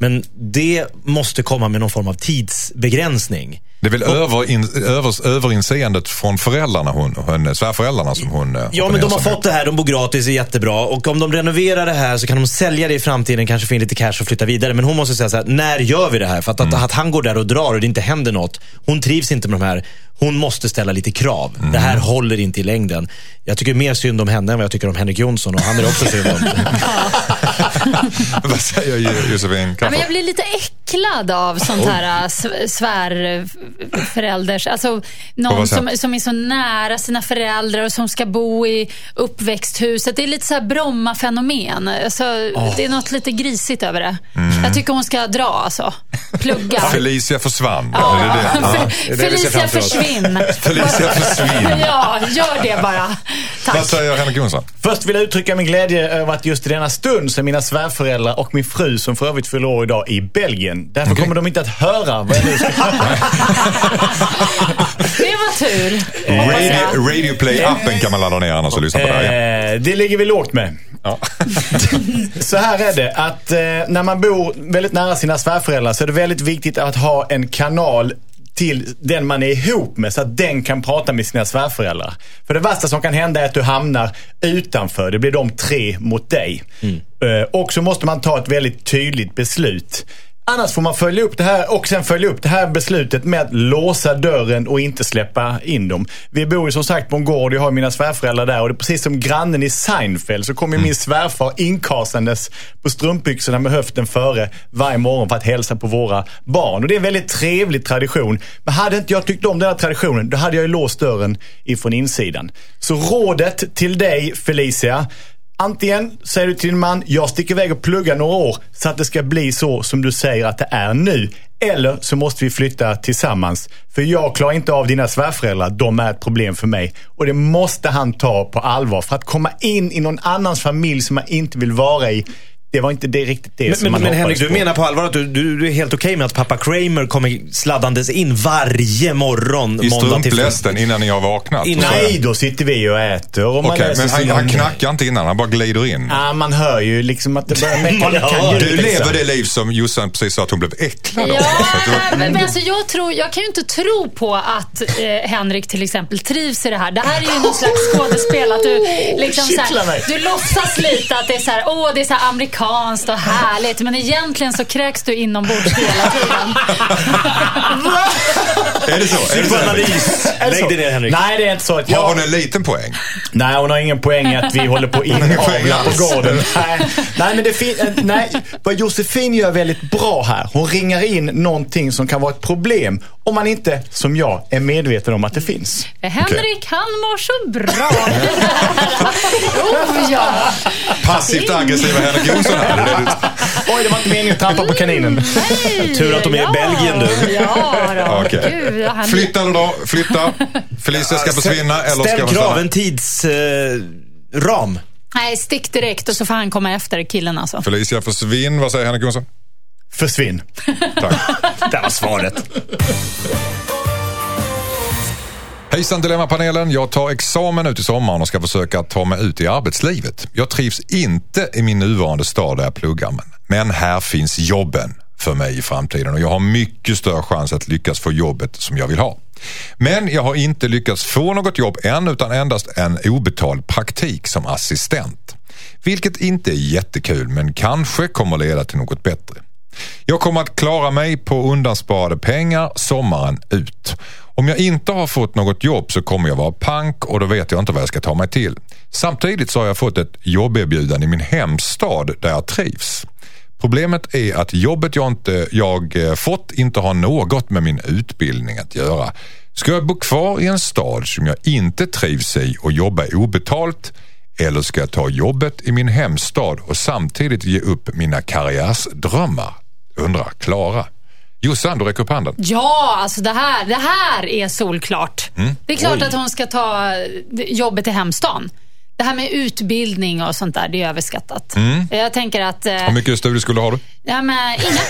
Speaker 3: Men det måste komma med någon form av tidsbegränsning.
Speaker 1: Det är väl överinseende över, överinseendet från föräldrarna, hon, hon, svärföräldrarna som hon eh,
Speaker 3: Ja, men de har fått det här. De bor gratis, är jättebra. Och om de renoverar det här så kan de sälja det i framtiden, kanske få in lite cash och flytta vidare. Men hon måste säga så här, när gör vi det här? För att, att, att han går där och drar och det inte händer något. Hon trivs inte med de här. Hon måste ställa lite krav. Det här håller inte i längden. Jag tycker mer synd om henne än vad jag tycker om Henrik Jonsson och han är också synd om.
Speaker 1: Vad säger Josefin?
Speaker 4: Ja, men jag blir lite äcklad av sånt här äh, svärförälders... Alltså, någon
Speaker 1: vad
Speaker 4: som, som är så nära sina föräldrar och som ska bo i uppväxthuset. Det är lite så här Bromma-fenomen. Alltså, Det är något lite grisigt över det.
Speaker 1: Mm.
Speaker 4: Jag tycker hon ska dra alltså. Plugga.
Speaker 1: Felicia försvann.
Speaker 4: Ja.
Speaker 1: Är det det? Ja.
Speaker 4: Felicia försvinn.
Speaker 1: Felicia försvinn.
Speaker 4: Ja, gör det bara.
Speaker 1: Vad
Speaker 4: Tack.
Speaker 1: säger Henrik Jonsson?
Speaker 5: Först vill jag uttrycka min glädje över att just i denna stund så är mina svärföräldrar och min fru som för övrigt fyller år idag i Belgien. Därför
Speaker 1: Okej.
Speaker 5: kommer de inte att höra vad jag nu ska
Speaker 4: Det var tur.
Speaker 1: Radio, Radio Play-appen kan man ladda ner annars och lyssna på det här.
Speaker 5: Eh, det ligger vi lågt med.
Speaker 1: Ja.
Speaker 5: Så här är det att eh, när man bor väldigt nära sina svärföräldrar så är det väldigt viktigt att ha en kanal till den man är ihop med så att den kan prata med sina svärföräldrar. För det värsta som kan hända är att du hamnar utanför. Det blir de tre mot dig. Eh, och så måste man ta ett väldigt tydligt beslut. Annars får man följa upp det här och sen följa upp det här beslutet med att låsa dörren och inte släppa in dem. Vi bor ju som sagt på en gård, jag har mina svärföräldrar där och det är precis som grannen i Seinfeld så kommer min svärfar inkasandes på strumpbyxorna med höften före varje morgon för att hälsa på våra barn. Och det är en väldigt trevlig tradition. Men hade inte jag tyckt om den här traditionen, då hade jag ju låst dörren ifrån insidan. Så rådet till dig Felicia, Antingen säger du till din man, jag sticker iväg och pluggar några år så att det ska bli så som du säger att det är nu. Eller så måste vi flytta tillsammans. För jag klarar inte av dina svärföräldrar, de är ett problem för mig. Och det måste han ta på allvar. För att komma in i någon annans familj som man inte vill vara i, det var inte det, riktigt det som
Speaker 3: Men,
Speaker 5: man
Speaker 3: men
Speaker 5: hoppades
Speaker 3: Henrik, du
Speaker 5: på.
Speaker 3: menar på allvar att du, du, du är helt okej med att pappa Kramer kommer sladdandes in varje morgon,
Speaker 1: I strumplästen innan ni har vaknat. Så-
Speaker 5: Nej, då sitter vi och äter. Och läser
Speaker 1: men han, han knackar inte innan, han bara glider in.
Speaker 5: Ja, man hör ju liksom att det börjar mecka
Speaker 3: Man
Speaker 5: lite.
Speaker 3: hör.
Speaker 1: Du
Speaker 5: liksom.
Speaker 1: lever det liv som Jossan precis sa att hon blev äcklad av.
Speaker 4: Ja, men, men alltså jag, tror, jag kan ju inte tro på att eh, Henrik till exempel trivs i det här. Det här är ju någon slags skådespel. Att du, liksom, så
Speaker 5: Kittlar mig.
Speaker 4: här, du låtsas lite att det är så här, åh, det är så här amerikanskt och härligt. Men egentligen så kräks du inombords hela tiden.
Speaker 1: Är det så? Är det så?
Speaker 5: Det
Speaker 3: Lägg dig ner Henrik.
Speaker 5: Nej, det är inte så att jag...
Speaker 1: Har hon en liten poäng?
Speaker 5: Nej, hon har ingen poäng att vi håller på att inavla på gården. Nej, nej, men det fin- eh, nej, vad Josefin gör väldigt bra här. Hon ringar in någonting som kan vara ett problem om man inte, som jag, är medveten om att det finns.
Speaker 4: Henrik, han mår så bra. oh, ja.
Speaker 1: Passivt aggressiva Henrik Jonsson här. Det
Speaker 5: Oj, det var inte meningen att trampa på kaninen.
Speaker 4: Nej,
Speaker 3: Tur att de är i
Speaker 4: ja.
Speaker 3: Belgien, du.
Speaker 4: Ja, då.
Speaker 1: Okej.
Speaker 4: Gud, han...
Speaker 1: Flytta då? Flytta. Felicia ska försvinna eller ska
Speaker 3: Ställ
Speaker 1: hon stanna?
Speaker 3: en tidsram.
Speaker 4: Nej, stick direkt och så får han komma efter killen alltså.
Speaker 1: Felicia försvinn. Vad säger Henrik Jonsson?
Speaker 5: Försvinn.
Speaker 1: Tack.
Speaker 3: Det var svaret.
Speaker 1: Hejsan Dilemmapanelen. Jag tar examen ut i sommaren och ska försöka ta mig ut i arbetslivet. Jag trivs inte i min nuvarande stad där jag pluggar men, här finns jobben för mig i framtiden och jag har mycket större chans att lyckas få jobbet som jag vill ha. Men jag har inte lyckats få något jobb än utan endast en obetald praktik som assistent. Vilket inte är jättekul men kanske kommer leda till något bättre. Jag kommer att klara mig på undansparade pengar sommaren ut. Om jag inte har fått något jobb så kommer jag vara pank och då vet jag inte vad jag ska ta mig till. Samtidigt så har jag fått ett jobberbjudande i min hemstad där jag trivs. Problemet är att jobbet jag, inte, jag eh, fått inte har något med min utbildning att göra. Ska jag bo kvar i en stad som jag inte trivs i och jobba obetalt eller ska jag ta jobbet i min hemstad och samtidigt ge upp mina karriärsdrömmar? Undrar Klara. Jossan, du räcker upp handen.
Speaker 4: Ja, alltså det här, det här är solklart.
Speaker 1: Mm.
Speaker 4: Det är klart att hon ska ta eh, jobbet i hemstan. Det här med utbildning och sånt där, det är överskattat. Jag tänker att... Eh,
Speaker 1: Mm. Hur mycket studieskulder har du?
Speaker 4: ja, men, inga.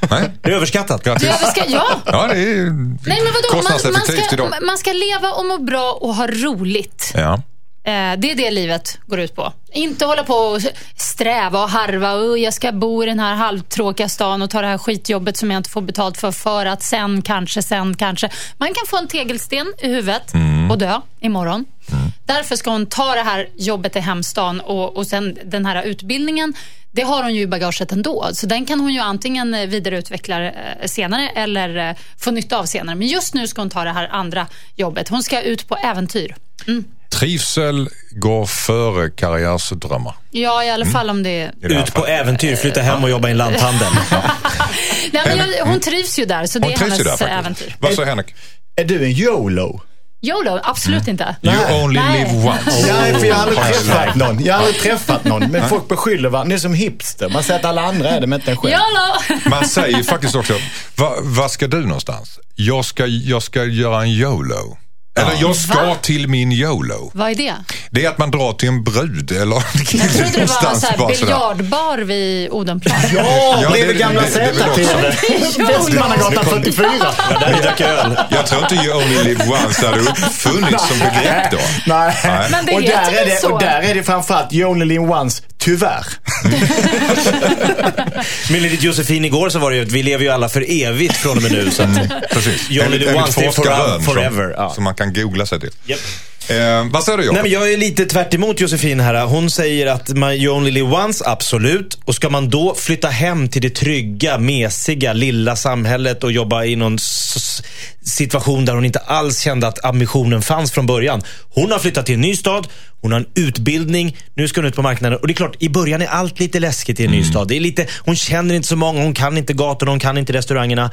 Speaker 1: Nej?
Speaker 3: Det är överskattat.
Speaker 4: Det är
Speaker 1: Grattis.
Speaker 4: överska- ja.
Speaker 1: Ja, det är
Speaker 4: Nej, men vadå? Man, man, ska,
Speaker 1: idag.
Speaker 4: man ska leva och må bra och ha roligt.
Speaker 1: Ja.
Speaker 4: Eh, det är det livet går ut på. Inte hålla på och sträva och harva. Och jag ska bo i den här halvtråkiga stan och ta det här skitjobbet som jag inte får betalt för. För att sen kanske, sen kanske. Man kan få en tegelsten i huvudet och dö imorgon. Därför ska hon ta det här jobbet i hemstan och, och sen den här utbildningen. Det har hon ju i bagaget ändå. Så den kan hon ju antingen vidareutveckla eh, senare eller eh, få nytta av senare. Men just nu ska hon ta det här andra jobbet. Hon ska ut på äventyr.
Speaker 1: Trivsel går före karriärsdrömmar.
Speaker 4: Ja, i alla fall om det är...
Speaker 3: Ut på äventyr, flytta hem och jobba i en lanthandel.
Speaker 4: Nej, men jag, hon trivs ju där, så det
Speaker 1: Hon
Speaker 4: är
Speaker 1: trivs ju
Speaker 4: hennes
Speaker 1: där faktiskt.
Speaker 4: äventyr.
Speaker 1: Vad säger Henrik?
Speaker 5: Är du en YOLO?
Speaker 4: YOLO, absolut inte.
Speaker 1: You only
Speaker 4: Nej.
Speaker 1: live once.
Speaker 5: Nej, för jag har aldrig
Speaker 1: jag
Speaker 5: träffat någon. Jag har aldrig träffat någon. Men folk beskyller varandra. Ni är som hipster. Man säger att alla andra är det, men inte en själv.
Speaker 4: YOLO!
Speaker 1: Man säger faktiskt också, vad va ska du någonstans? Jag ska, jag ska göra en YOLO. Eller jag ska
Speaker 4: Va?
Speaker 1: till min YOLO.
Speaker 4: Vad är det?
Speaker 1: Det är att man drar till en brud eller
Speaker 4: Jag trodde det var en
Speaker 1: någonstans
Speaker 4: så här biljardbar vid Odenplan.
Speaker 5: Ja, bredvid
Speaker 1: det-
Speaker 5: gamla
Speaker 1: det- det är väl också-
Speaker 5: Z-TV. Västmannagatan 44.
Speaker 3: Där vi drack öl.
Speaker 1: Jag tror inte You only live once hade uppfunnits som begrepp då.
Speaker 5: Nej.
Speaker 4: Men det
Speaker 5: och,
Speaker 4: heter
Speaker 5: där är det,
Speaker 4: så?
Speaker 5: och där är det framförallt You only live once, tyvärr.
Speaker 3: Men enligt Josefin igår så var det ju att vi lever ju alla för evigt från och med nu. Så att,
Speaker 1: Precis.
Speaker 3: You only live once, det är forever,
Speaker 1: Som,
Speaker 3: ja.
Speaker 1: som man kan googla sig till.
Speaker 3: Japp.
Speaker 1: Eh, vad säger du Jakob?
Speaker 3: Nej, men jag är lite tvärt emot Josefin här. Hon säger att man, you only live once, absolut. Och ska man då flytta hem till det trygga, mesiga, lilla samhället och jobba i någon situation där hon inte alls kände att ambitionen fanns från början. Hon har flyttat till en ny stad, hon har en utbildning, nu ska hon ut på marknaden. Och det är klart, i början är allt lite läskigt i en ny stad. Det är lite, hon känner inte så många, hon kan inte gatorna, hon kan inte restaurangerna.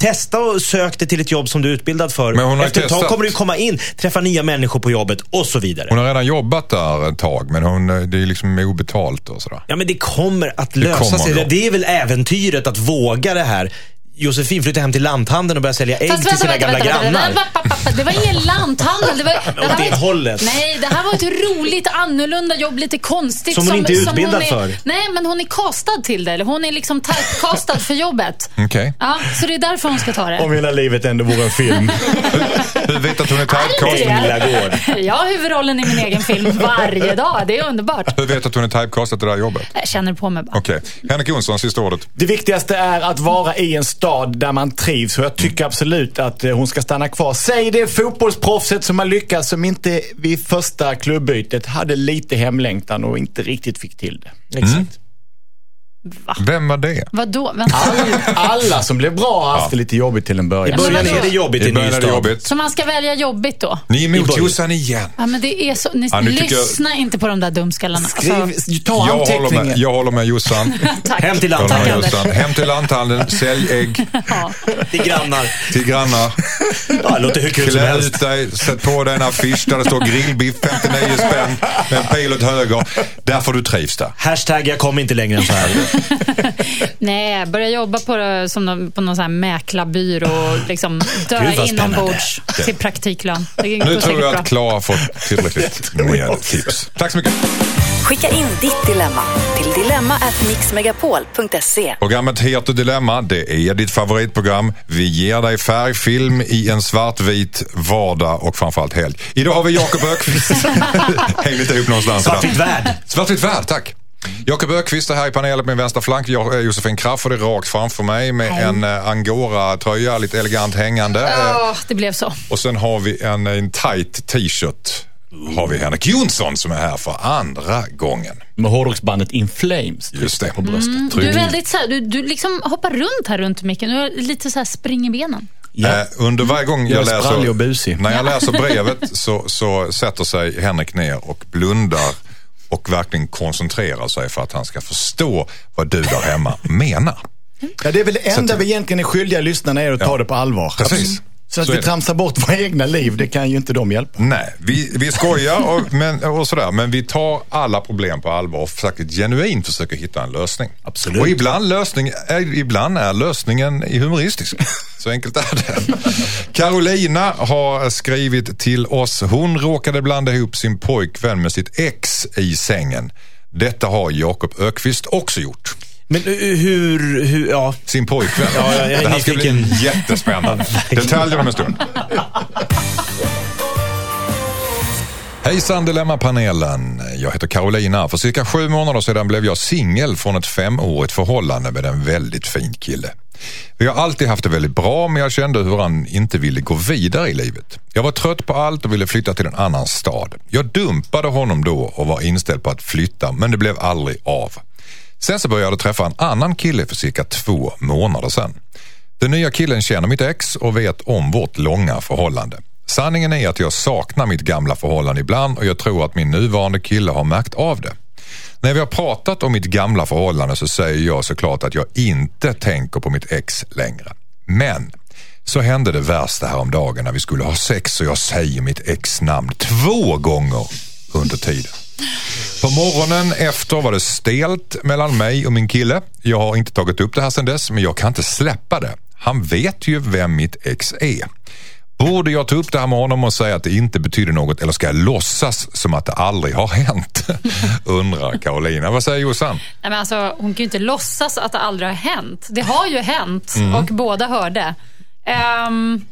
Speaker 3: Testa och sök dig till ett jobb som du är utbildad för.
Speaker 1: Men hon har
Speaker 3: Efter ett tag kommer du komma in, träffa nya människor på jobbet och så vidare.
Speaker 1: Hon har redan jobbat där ett tag men hon, det är liksom obetalt och sådär.
Speaker 3: Ja, men det kommer att lösa
Speaker 1: kommer
Speaker 3: sig.
Speaker 1: då.
Speaker 3: Det är väl äventyret att våga det här. Josefin flyttar hem till lanthandeln och börjar sälja ägg
Speaker 4: Fast
Speaker 3: till sina gamla grannar.
Speaker 4: vänta, vänta. Det var ingen lanthandel. Det, var, det, här var,
Speaker 3: hållet.
Speaker 4: Nej, det här var ett roligt, annorlunda jobb. Lite konstigt.
Speaker 3: Som hon inte är utbildad för.
Speaker 4: Nej, men hon är castad till det. Eller hon är liksom typecastad för jobbet.
Speaker 1: Okej.
Speaker 4: Ja, så det är därför hon ska ta det.
Speaker 5: Om hela livet ändå vore en film.
Speaker 1: Hur vet att hon är typecastad?
Speaker 4: Jag har huvudrollen i min egen film varje dag. Det är underbart.
Speaker 1: Hur vet att hon är typecastad till det här jobbet?
Speaker 4: Jag känner på mig bara.
Speaker 1: Okej. Henrik Jonsson, sista ordet.
Speaker 5: Det viktigaste är att vara i en stad där man trivs och jag tycker absolut att eh, hon ska stanna kvar. Säg det fotbollsproffset som har lyckats som inte vid första klubbytet hade lite hemlängtan och inte riktigt fick till det.
Speaker 3: Exakt.
Speaker 1: Vem var det?
Speaker 4: Vadå? Vänta.
Speaker 5: Alla som blev bra har haft det lite jobbigt till en
Speaker 3: I
Speaker 5: början.
Speaker 4: men
Speaker 3: början är det jobbigt i
Speaker 1: I är det jobbigt.
Speaker 4: Så man ska välja jobbigt då?
Speaker 1: Ni är
Speaker 3: I
Speaker 1: emot. Jossan igen.
Speaker 4: Ja, men det är så. Ni,
Speaker 1: Ja, tycker jag-
Speaker 4: lyssna inte på de där dumskallarna.
Speaker 5: Skriv,
Speaker 4: Alltså,
Speaker 5: ta
Speaker 1: Jag håller med, jag håller med Jossan.
Speaker 3: Hem till
Speaker 1: Jag håller med
Speaker 3: lanthandeln.
Speaker 1: Hem till lanthandeln, sälj ägg
Speaker 4: Ja.
Speaker 3: Till grannar.
Speaker 1: till grannar.
Speaker 3: Ja, det låter hur kul
Speaker 1: Klä ut dig, sätt på dig en affisch där det står grillbiff 59 spänn med en pil åt höger. Där får du trivs där.
Speaker 3: Hashtag jag kommer inte längre än så här.
Speaker 4: Nej, börja jobba på, som någon, på någon sån här mäklarbyrå och liksom dö inombords till praktiklön.
Speaker 1: Nu tror jag
Speaker 4: bra.
Speaker 1: att Klara har fått tillräckligt med tips. Tack så mycket.
Speaker 2: Skicka in ditt dilemma till dilemma@mixmegapol.se.
Speaker 1: Programmet heter Dilemma. Det är ditt favoritprogram. Vi ger dig färgfilm i en svartvit vardag och framförallt helg. Idag har vi Jakob Ökvist. Häng lite ihop någonstans.
Speaker 3: Svartvitt värld.
Speaker 1: Svartvitt värld, tack. Jakob Ökvist är här i panelen på min vänstra flank. Jag är Josefin Crafoord är rakt framför mig med
Speaker 4: Hej.
Speaker 1: en eh, angora-tröja, lite elegant hängande. Eh,
Speaker 4: Åh, det blev så.
Speaker 1: Och sen har vi en, en tight t-shirt. Har vi Henrik Jonsson som är här för andra gången.
Speaker 5: Med hårdrocksbandet In Flames
Speaker 1: Just det.
Speaker 5: på bröstet.
Speaker 4: Du är väldigt så här, du, du liksom hoppar runt här runt micken. Du har lite så här spring i benen.
Speaker 5: Ja.
Speaker 1: Eh, under varje gång jag,
Speaker 5: Jag är sprallig och
Speaker 1: läser,
Speaker 5: busig.
Speaker 1: när jag läser brevet så, så sätter sig Henrik ner och blundar och verkligen koncentrerar sig för att han ska förstå vad du där hemma menar.
Speaker 5: Ja, det är väl det enda vi egentligen är skyldiga lyssnarna är att ta det på allvar.
Speaker 1: Precis.
Speaker 5: Så att
Speaker 1: Så
Speaker 5: vi
Speaker 1: är det.
Speaker 5: tramsar bort våra egna liv, det kan ju inte de hjälpa.
Speaker 1: Nej, vi, vi skojar och, men, och sådär, men vi tar alla problem på allvar och försöker genuint försöker hitta en lösning.
Speaker 3: Absolut.
Speaker 1: Och ibland, lösning är, ibland är lösningen humoristisk. Så enkelt är det. Carolina har skrivit till oss. Hon råkade blanda ihop sin pojkvän med sitt ex i sängen. Detta har Jakob Ökvist också gjort.
Speaker 3: Men eh, hur, hur, ja.
Speaker 1: Sin pojkvän.
Speaker 3: Ja, jag
Speaker 1: det här ska bli jättespännande. Detaljer om en stund. Hejsan Dilemmapanelen! Jag heter Carolina. För cirka sju månader sedan blev jag singel från ett femårigt förhållande med en väldigt fin kille. Vi har alltid haft det väldigt bra men jag kände hur han inte ville gå vidare i livet. Jag var trött på allt och ville flytta till en annan stad. Jag dumpade honom då och var inställd på att flytta men det blev aldrig av. Sen så började jag träffa en annan kille för cirka två månader sedan. Den nya killen känner mitt ex och vet om vårt långa förhållande. Sanningen är att jag saknar mitt gamla förhållande ibland och jag tror att min nuvarande kille har märkt av det. När vi har pratat om mitt gamla förhållande så säger jag såklart att jag inte tänker på mitt ex längre. Men så hände det värsta häromdagen när vi skulle ha sex och jag säger mitt ex namn två gånger under tiden. På morgonen efter var det stelt mellan mig och min kille. Jag har inte tagit upp det här sedan dess men jag kan inte släppa det. Han vet ju vem mitt ex är. Borde jag ta upp det här med honom och säga att det inte betyder något eller ska jag låtsas som att det aldrig har hänt? Undrar Carolina. Vad säger Jossan?
Speaker 4: Nej, men alltså, hon kan ju inte låtsas att det aldrig har hänt. Det har ju hänt och båda hörde. Ehm,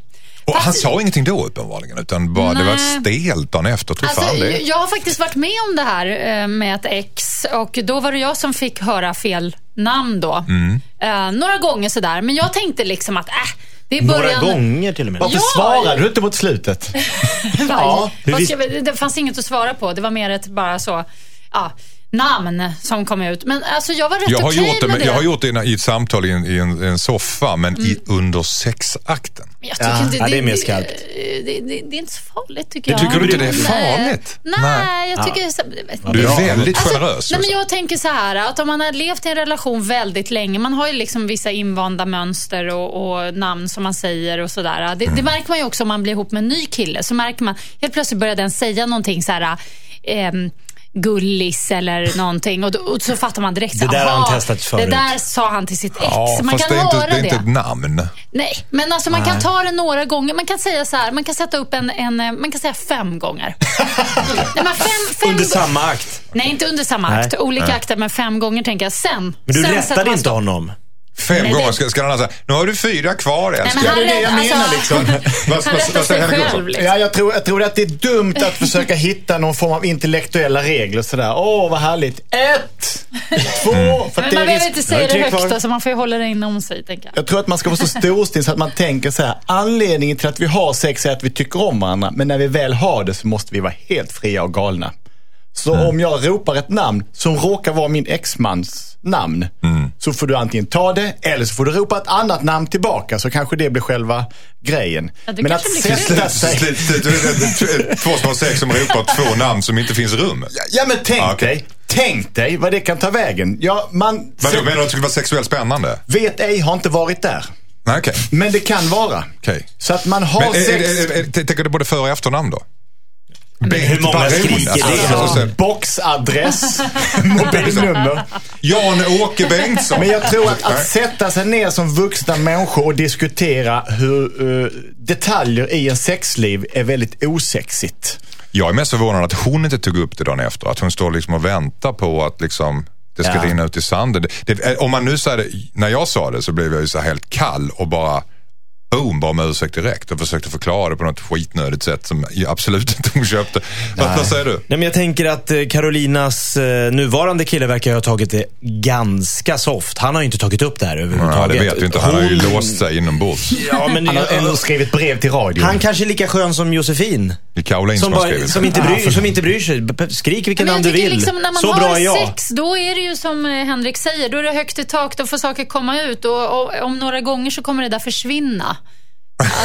Speaker 1: Och han
Speaker 4: Fast-
Speaker 1: sa ingenting då uppenbarligen utan bara det var stelt dagen efter. Tror
Speaker 4: Alltså,
Speaker 1: fan det.
Speaker 4: jag har faktiskt varit med om det här eh, med ett ex och då var det jag som fick höra fel namn då.
Speaker 1: Mm.
Speaker 4: Eh, några gånger sådär, men jag tänkte liksom att äh, det är
Speaker 3: Några
Speaker 4: början.
Speaker 3: gånger till och med.
Speaker 5: Varför
Speaker 4: Ja.
Speaker 5: svarade du inte mot slutet?
Speaker 4: Ja, det fanns inget att svara på. Det var mer ett bara så, ja, namn som kom ut. Men alltså jag var rätt
Speaker 1: Jag har,
Speaker 4: okej
Speaker 1: gjort det,
Speaker 4: med det.
Speaker 1: jag har gjort det i i ett samtal i en, i en, en soffa men i,
Speaker 4: Mm.
Speaker 1: under sexakten.
Speaker 4: Jag tycker
Speaker 5: Ja,
Speaker 4: inte,
Speaker 3: ja, det är mer skarpt.
Speaker 4: Det, det, det, det är inte så farligt tycker jag.
Speaker 1: tycker du inte det är farligt?
Speaker 4: Nej,
Speaker 1: Nej.
Speaker 4: jag tycker... så-
Speaker 1: Du är väldigt
Speaker 4: Alltså,
Speaker 1: generös.
Speaker 4: Nej, men jag tänker så här, att om man har levt i en relation väldigt länge, man har ju liksom vissa invanda mönster och, och namn som man säger och sådär. Det,
Speaker 1: Mm.
Speaker 4: det märker man ju också om man blir ihop med en ny kille. Så märker man, helt plötsligt börjar den säga någonting så här, ehm, gullis eller någonting och, då, och så fattar man direkt.
Speaker 3: Det där har han testat förut.
Speaker 4: Det där sa han till sitt ex.
Speaker 1: Ja,
Speaker 4: man
Speaker 1: fast
Speaker 4: kan
Speaker 1: det är, inte,
Speaker 4: höra
Speaker 1: det är inte ett namn.
Speaker 4: Nej, men alltså man kan ta det några gånger. Man kan säga så här, man kan sätta upp en, en eh, man kan säga fem gånger. Nej, men fem, fem
Speaker 3: Under samma akt.
Speaker 4: Nej, inte under samma
Speaker 3: Nej.
Speaker 4: akt. Olika akter, men fem gånger tänker jag. Sen.
Speaker 3: Men du
Speaker 4: sen
Speaker 3: rättade
Speaker 4: man
Speaker 3: inte
Speaker 4: stopp.
Speaker 3: honom.
Speaker 1: Fem
Speaker 4: Nej, det-
Speaker 1: gånger ska, ska han säga, nu har du fyra kvar älskling.
Speaker 5: det är det jag
Speaker 4: rätt-
Speaker 5: menar,
Speaker 4: alltså,
Speaker 5: liksom.
Speaker 1: Vad-
Speaker 4: Han
Speaker 1: vad-
Speaker 4: rättar
Speaker 1: vad säger
Speaker 4: sig
Speaker 1: Henrik
Speaker 4: själv. Liksom.
Speaker 5: Ja, jag, tror, jag tror att det är dumt att försöka hitta någon form av intellektuella regler. Sådär, åh vad härligt. Ett, två. För att
Speaker 4: Men man behöver inte säga det högt, alltså, man får ju hålla det inom sig. Tänker jag.
Speaker 5: Jag tror att man ska vara så storstins så att man tänker så här. Anledningen till att vi har sex är att vi tycker om varandra. Men när vi väl har det så måste vi vara helt fria och galna. Så
Speaker 1: Mm.
Speaker 5: om jag ropar ett namn som råkar vara min exmans namn.
Speaker 1: Mm.
Speaker 5: Så får du antingen ta det eller så får du ropa ett annat namn tillbaka. Så kanske det blir själva grejen.
Speaker 4: Ja,
Speaker 5: men att sätta sig...
Speaker 1: Två som har sex som ropar två namn som inte finns i rummet.
Speaker 5: Ja men tänk
Speaker 1: okej.
Speaker 5: dig. Tänk dig vad det kan ta vägen. Ja, man
Speaker 1: Vadå, menar du att det skulle vara sexuellt spännande?
Speaker 5: vet ej, har inte varit där.
Speaker 1: Nej, okej.
Speaker 5: Men det kan vara.
Speaker 1: Okej.
Speaker 5: Så att man har
Speaker 1: Men är,
Speaker 5: sex...
Speaker 1: är, är, är, tänker du både för och efternamn då?
Speaker 3: Hur många skriker
Speaker 1: alltså,
Speaker 3: det?
Speaker 1: alltså,
Speaker 5: Ja,
Speaker 1: så-
Speaker 5: boxadress, mobilnummer.
Speaker 1: Jan-Åke Bengtsson.
Speaker 5: Men jag tror att, att sätta sig ner som vuxna människor och diskutera hur eh, detaljer i en sexliv är väldigt osexigt.
Speaker 1: Jag är mest förvånad att hon inte tog upp det dagen efter. Att hon står liksom och väntar på att liksom det ska
Speaker 5: Ja.
Speaker 1: rinna ut i sanden. Det, det, om man nu säger det, när jag sa det så blev jag ju så helt kall och bara boom, bad om ursäkt direkt och försökte förklara det på något skitnödigt sätt som absolut inte hon köpte. Vad, vad säger du?
Speaker 3: Nej, men jag tänker att eh, Carolinas eh, nuvarande kille verkar ha tagit det ganska soft. Han har ju inte tagit upp det här
Speaker 1: Ja,
Speaker 3: överhuvudtaget.
Speaker 1: det vet du inte. Han har ju
Speaker 3: Hon-
Speaker 1: låst sig inombords.
Speaker 3: Ja, men,
Speaker 5: Han har ändå skrivit brev till radion.
Speaker 3: han kanske är lika skön som Josefin.
Speaker 1: Det är Caroline
Speaker 3: Som,
Speaker 1: som
Speaker 3: bara, som, inte bryr, som inte bryr sig. Skrik vilken namn du vill.
Speaker 4: liksom, när man
Speaker 3: Så
Speaker 4: har
Speaker 3: bra är jag.
Speaker 4: sex, då är det ju som eh, Henrik säger, då är det högt i tak, då får saker komma ut och, och om några gånger så kommer det där försvinna.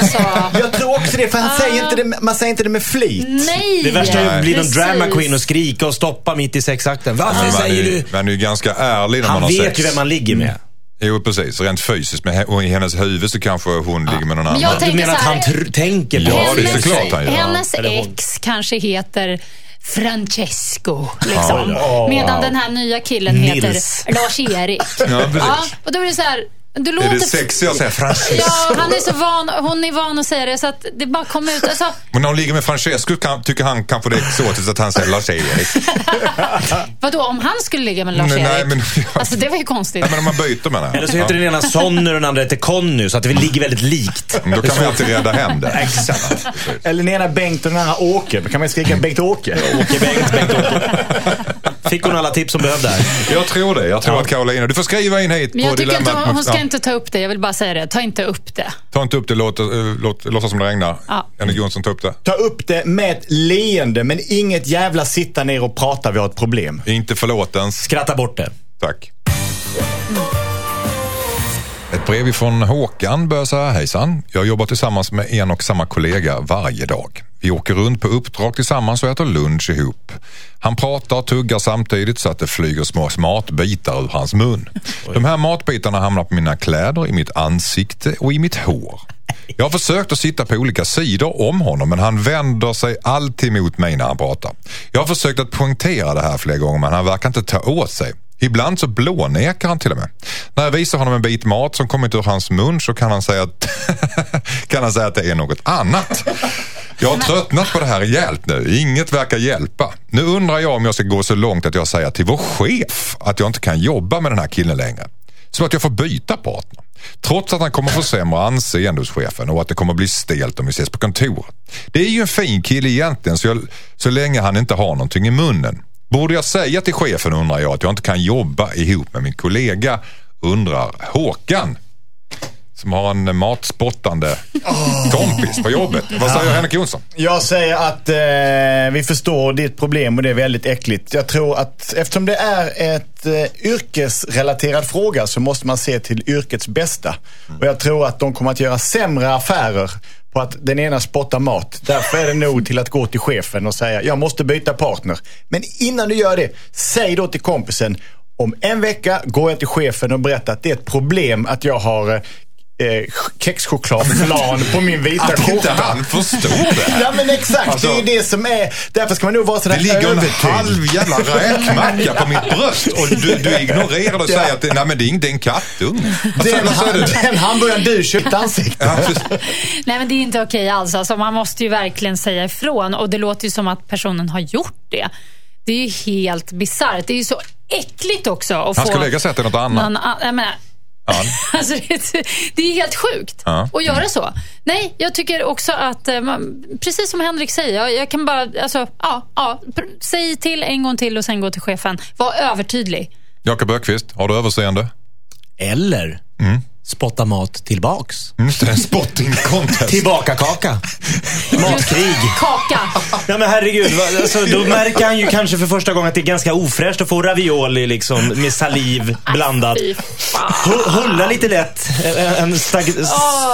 Speaker 4: Alltså,
Speaker 5: Jag tror också det, för han säger inte det, man säger inte det med flit.
Speaker 4: nej!
Speaker 3: Det värsta är att bli någon drama queen och skrika och stoppa mitt i sexakten. Varför
Speaker 1: Men man,
Speaker 3: säger
Speaker 1: är,
Speaker 3: du?
Speaker 1: man är ju ganska ärlig när man
Speaker 3: Han
Speaker 1: har
Speaker 3: vet
Speaker 1: sex.
Speaker 3: ju vem man ligger med.
Speaker 1: Jo, precis. Rent fysiskt. Men i hennes huvud så kanske hon ligger med någon annan.
Speaker 4: jag
Speaker 3: Du menar att han tänker på
Speaker 1: Ja, det är såklart han gör.
Speaker 4: hennes ex kanske heter Francesco, liksom. Medan den här nya killen
Speaker 3: Nils.
Speaker 4: heter Lars-Erik.
Speaker 1: Ja, precis.
Speaker 4: och då är det så här, Du
Speaker 1: Är
Speaker 4: låter...
Speaker 1: det sexigt att säga Francesco?
Speaker 4: Ja, han är så van, hon är van att säga det så att det bara kom ut. Alltså,
Speaker 1: Men när hon ligger med Francesco kan, tycker han kanske det är exotiskt att han säger Lars-Erik.
Speaker 4: vadå, om han skulle ligga med Lars-Erik?
Speaker 1: Nej, men-
Speaker 4: Alltså det var ju konstigt.
Speaker 1: Nej, men om man byter menar jag.
Speaker 3: Eller så heter den ena Sonny och den andra heter Conny, så att det ligger väldigt likt.
Speaker 1: Då kan man alltid rädda hem det.
Speaker 3: Exakt.
Speaker 5: Eller den ena Bengt och den andra Åke. Då kan man skrika Bengt-Åke.
Speaker 3: Åke Bengt, Bengt-Åke. Fick hon alla tips hon behövde?
Speaker 1: Jag tror det. Jag tror att Carolina, du får skriva in hit
Speaker 4: Men
Speaker 1: på
Speaker 4: jag tycker inte,
Speaker 1: dilemmat.
Speaker 4: hon ska
Speaker 1: Ja.
Speaker 4: inte ta upp det. Jag vill bara säga det. Ta inte upp det.
Speaker 1: Ta inte upp det, låt, eh, låt, låtsas som det regnar.
Speaker 4: Ja.
Speaker 1: Henrik Jonsson, ta upp det.
Speaker 5: Ta upp det med ett leende, men inget jävla sitta ner och prata, vi har ett problem.
Speaker 1: Inte förlåtens.
Speaker 3: Skratta bort det.
Speaker 1: Tack. Ett brev ifrån Håkan börjar så här. Hejsan. Jag jobbar tillsammans med en och samma kollega varje dag. Vi åker runt på uppdrag tillsammans och äter lunch ihop. Han pratar och tuggar samtidigt så att det flyger små matbitar ur hans mun. De här matbitarna hamnar på mina kläder, i mitt ansikte och i mitt hår. Jag har försökt att sitta på olika sidor om honom men han vänder sig alltid mot mig när han pratar. Jag har försökt att poängtera det här flera gånger men han verkar inte ta åt sig. Ibland så blånekar han till och med. När jag visar honom en bit mat som kommit ur hans mun så kan han säga att, kan han säga att det är något annat. Jag har tröttnat på det här rejält nu. Inget verkar hjälpa. Nu undrar jag om jag ska gå så långt att jag säger till vår chef att jag inte kan jobba med den här killen längre. Så att jag får byta partner. Trots att han kommer få sämre anseende hos chefen och att det kommer bli stelt om vi ses på kontoret. Det är ju en fin kille egentligen så, jag, så länge han inte har någonting i munnen. Borde jag säga till chefen undrar jag att jag inte kan jobba ihop med min kollega undrar Håkan. Som har en matspottande kompis på jobbet. Vad säger Henrik Jonsson?
Speaker 5: Jag säger att eh, vi förstår ditt problem och det är väldigt äckligt. Jag tror att eftersom det är ett eh, yrkesrelaterad fråga så måste man se till yrkets bästa. Och jag tror att de kommer att göra sämre affärer på att den ena spottar mat. Därför är det nog till att gå till chefen och säga jag måste byta partner. Men innan du gör det, säg då till kompisen om en vecka går jag till chefen och berättar att det är ett problem att jag har eh, eh, kexchokladflan på min vita
Speaker 1: Att inte
Speaker 5: skjorta.
Speaker 1: han förstår det.
Speaker 5: Ja men exakt,
Speaker 1: Alltså-
Speaker 5: det är ju det som är. Därför ska man nog vara sådär
Speaker 1: Det ligger en halv jävla räkmacka på mitt bröst och du, du ignorerar och säger att det, nej, men det är inte en kattunge. Alltså,
Speaker 5: Den,
Speaker 1: du?
Speaker 5: den hamburgaren du köpte ansikte.
Speaker 1: Ja, precis.
Speaker 4: Nej, men det är inte okej alls. Alltså, man måste ju verkligen säga ifrån. Och det låter ju som att personen har gjort det. Det är ju helt bisarrt. Det är ju så äckligt också att
Speaker 1: Han
Speaker 4: få...
Speaker 1: ska lägga sig till något annat.
Speaker 4: någon jag menar,
Speaker 1: Ja.
Speaker 4: Alltså, det, är- det är helt sjukt
Speaker 1: Ja.
Speaker 4: att göra så. Nej, jag tycker också att, eh, man, precis som Henrik säger, jag, jag kan bara, alltså, ja, ja, säg till en gång till och sen gå till chefen. Var övertydlig.
Speaker 1: Jakob Ökvist, har du överseende?
Speaker 3: Eller spotta mat tillbaks.
Speaker 1: Just det, en spotting contest.
Speaker 3: Tillbaka kaka. Matkrig.
Speaker 4: Kaka.
Speaker 3: Ja men herregud, alltså, då märker han ju kanske för första gången att det är ganska ofräscht att få ravioli liksom med saliv blandat. Hulla lite lätt, en- en stag-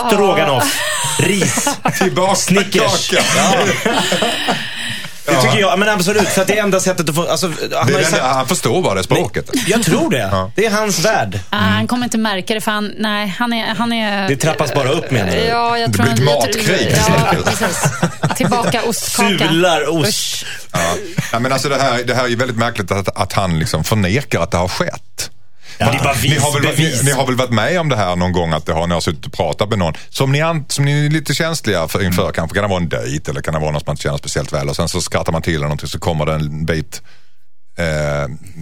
Speaker 3: stroganoff, ris.
Speaker 1: Tillbaka
Speaker 3: Snickers.
Speaker 1: kaka.
Speaker 3: Det tycker jag, men absolut. För att det är enda sättet att få... Alltså, han
Speaker 1: Det
Speaker 3: sagt,
Speaker 1: han förstår bara det språket.
Speaker 3: jag tror det. Det är hans värld.
Speaker 4: Ah, han kommer inte märka det för han, nej, han är... Han är
Speaker 3: Det trappas bara upp menar du?
Speaker 4: Ja, jag
Speaker 1: Det
Speaker 4: tror
Speaker 1: blir ett matkrig,
Speaker 4: Ja, precis. Tillbaka ostkaka.
Speaker 3: Sular ost.
Speaker 4: Usch.
Speaker 1: Ja. Ja, men alltså det, här, det här är ju väldigt märkligt att, att han liksom förnekar att det har skett.
Speaker 3: Ja, bara
Speaker 1: Ni har, väl,
Speaker 3: bevis.
Speaker 1: ni, ni har väl varit med om det här någon gång att det har, ni har suttit och pratat med någon som ni, an, som ni är lite känsliga för inför. Kanske kan det vara en dejt eller kan det vara någon som man inte känner speciellt väl och sen så skrattar man till eller någonting så kommer det en bit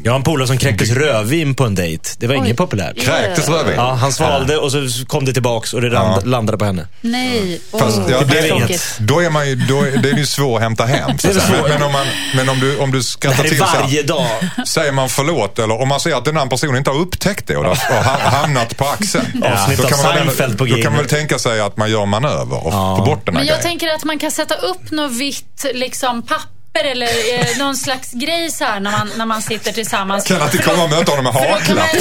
Speaker 3: Jag har en polare som kräktes rödvin på en dejt. Det var
Speaker 4: Oj.
Speaker 3: inget populärt.
Speaker 1: kräktes rödvin.
Speaker 3: Ja, han svalde och så kom det tillbaks och det land, landade på henne.
Speaker 4: Nej, åh,
Speaker 1: Fast, ja,
Speaker 3: det är
Speaker 4: tråkigt.
Speaker 1: Då är man ju, då är, det är ju svårt att hämta hem. Så att men, men, om man, men om du, om du
Speaker 3: Det
Speaker 1: skrattar
Speaker 3: här är
Speaker 1: till så här,
Speaker 3: varje dag.
Speaker 1: Säger man förlåt eller om man ser att den andra personen inte har upptäckt det och det ha- hamnat på axeln.
Speaker 3: Avsnitt
Speaker 1: då kan man väl-
Speaker 3: på
Speaker 1: Då kan man väl tänka sig att man gör manöver och får bort den här
Speaker 4: Men jag
Speaker 1: grejen.
Speaker 4: tänker att man kan sätta upp något vitt liksom, papper eller eh, någon slags grej så här när man, när man sitter tillsammans.
Speaker 1: Kan att du kommer och möta honom med haklapp.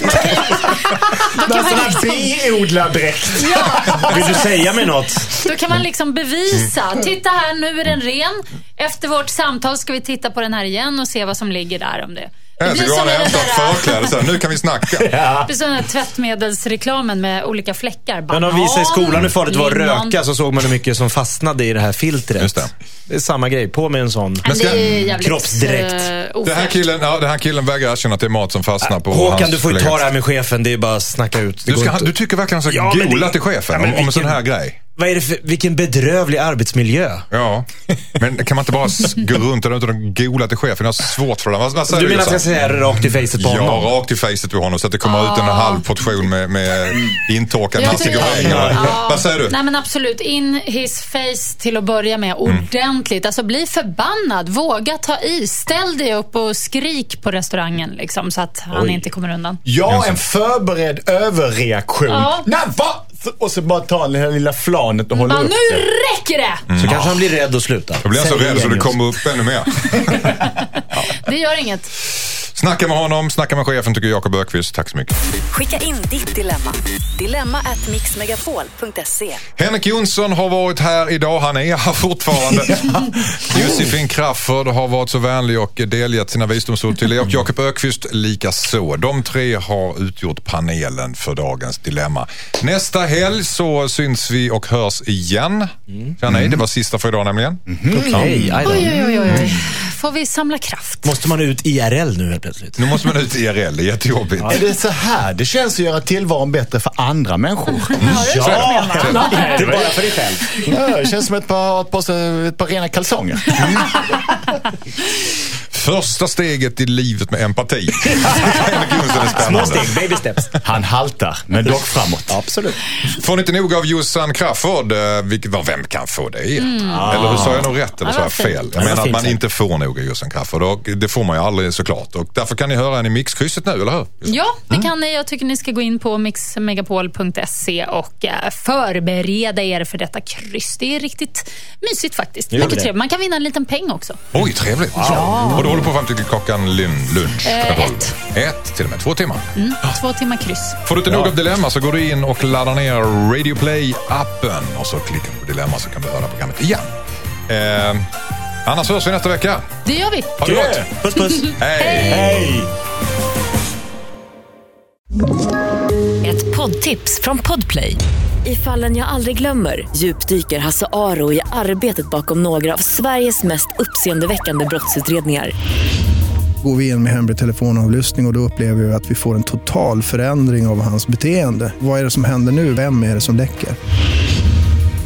Speaker 4: man,
Speaker 5: sån här biodlardräkt.
Speaker 4: ja,
Speaker 3: Vill du säga mig något?
Speaker 4: då kan man liksom bevisa. Titta här, nu är den ren. Efter vårt samtal ska vi titta på den här igen och se vad som ligger där. Om det.
Speaker 1: Jag ska gå och hämta ett förkläde sen. Nu kan vi snacka.
Speaker 4: Det blir som den här tvättmedelsreklamen med olika fläckar.
Speaker 3: Men de visade i skolan hur farligt det var att röka så såg man hur mycket som fastnade i det här filtret.
Speaker 1: Just det.
Speaker 3: Det är samma grej. På med en sån.
Speaker 4: Men
Speaker 1: ska-
Speaker 4: det är jävligt
Speaker 3: Kroppsdräkt.
Speaker 4: eh,
Speaker 1: Den här, killen, ja, den här killen vägrar erkänna att det är mat som fastnar på
Speaker 3: Håkan,
Speaker 1: hans
Speaker 3: du får ju ta det här med chefen. Det är bara att snacka ut. Det
Speaker 1: Du,
Speaker 3: går
Speaker 1: ska,
Speaker 3: inte.
Speaker 1: du tycker verkligen att han ska
Speaker 3: Ja, men
Speaker 1: gola
Speaker 3: det-
Speaker 1: till chefen
Speaker 3: Ja, men
Speaker 1: om, om en sån här grej?
Speaker 3: Vad är det för, vilken bedrövlig arbetsmiljö.
Speaker 1: Ja, men kan man inte bara gå runt där ute och gola till chefen? Jag har svårt för det. Vad, vad säger
Speaker 3: Du menar att jag ska säga det rakt i facet på
Speaker 1: Ja,
Speaker 3: honom?
Speaker 1: rakt i facet på honom så att det kommer ut en halv portion med, med intorkad
Speaker 4: Jag
Speaker 1: Hasse
Speaker 4: tycker-
Speaker 1: Goreng.
Speaker 4: Ja.
Speaker 1: Vad säger du?
Speaker 4: Nej men absolut, in his face till att börja med ordentligt. Alltså bli förbannad, våga ta i, ställ dig upp och skrik på restaurangen liksom, så att han
Speaker 3: Oj.
Speaker 4: inte kommer undan.
Speaker 5: Ja, en förberedd överreaktion.
Speaker 4: Ja.
Speaker 5: Nej, va? Och så bara ta det här lilla flanet och hålla
Speaker 4: Ja,
Speaker 5: upp
Speaker 4: nu räcker det!
Speaker 3: Så kanske han blir rädd och slutar.
Speaker 1: Då blir jag så rädd så det kommer upp ännu mer.
Speaker 4: Det gör inget.
Speaker 1: Snacka med honom, snacka med chefen tycker Jakob Ökvist. Tack så mycket.
Speaker 2: Skicka in ditt dilemma. Dilemma at mixmegapol.se.
Speaker 1: Henrik Jonsson har varit här idag. Han är här fortfarande. Josefin Crafoord har varit så vänlig och delgett sina visdomsord till er. Och Jakob Ökvist lika så. De tre har utgjort panelen för dagens dilemma. Nästa helg så syns vi och hörs igen. Ja, nej, det var sista för idag nämligen.
Speaker 3: Okej, aj då.
Speaker 4: Oj, oj, oj, oj. Får vi samla kraft?
Speaker 3: Måste man ut IRL nu helt plötsligt?
Speaker 1: Nu måste man ut IRL, det är jättejobbigt.
Speaker 5: Är det så här det känns att göra tillvaron bättre för andra människor?
Speaker 3: Ja! Inte bara för dig själv.
Speaker 5: Ja, det känns som ett par, ett par, ett par rena kalsonger.
Speaker 1: Första steget i livet med empati.
Speaker 3: Små steg, baby steps.
Speaker 5: Han haltar, men dock framåt.
Speaker 3: Absolut.
Speaker 1: Får ni inte nog av Jossan Crafoord, eh, vilket, vem kan få det? Eller hur sa jag nog rätt eller sa jag fel?
Speaker 3: Ja,
Speaker 1: Jag menar att man inte får nog av Jossan Crafoord och det får man ju aldrig såklart. Och därför kan ni höra henne i mixkrysset nu, eller hur?
Speaker 4: Ja, det kan ni. Jag tycker ni ska gå in på mixmegapol.se och eh, förbereda er för detta kryss. Det är riktigt mysigt faktiskt. Mycket trevligt. Man kan vinna en liten peng också.
Speaker 1: Oj, trevligt. Och du håller på fram till klockan lun- lunch?
Speaker 4: Eh, ett.
Speaker 1: Ett, till och med två timmar.
Speaker 4: Mm, två timmar kryss.
Speaker 1: Får du inte nog av Dilemma så går du in och laddar ner Radio Play-appen och så klickar du på Dilemma så kan du höra programmet igen. Eh, annars hörs vi nästa vecka.
Speaker 4: Det gör vi.
Speaker 1: Ha det gott!
Speaker 3: Puss puss.
Speaker 1: Hej!
Speaker 3: Hej!
Speaker 2: Ett poddtips från Podplay. I fallen jag aldrig glömmer djupdyker Hasse Aro i arbetet bakom några av Sveriges mest uppseendeväckande brottsutredningar.
Speaker 6: Går vi in med hemlig telefonavlyssning och, och då upplever vi att vi får en total förändring av hans beteende. Vad är det som händer nu? Vem är det som läcker?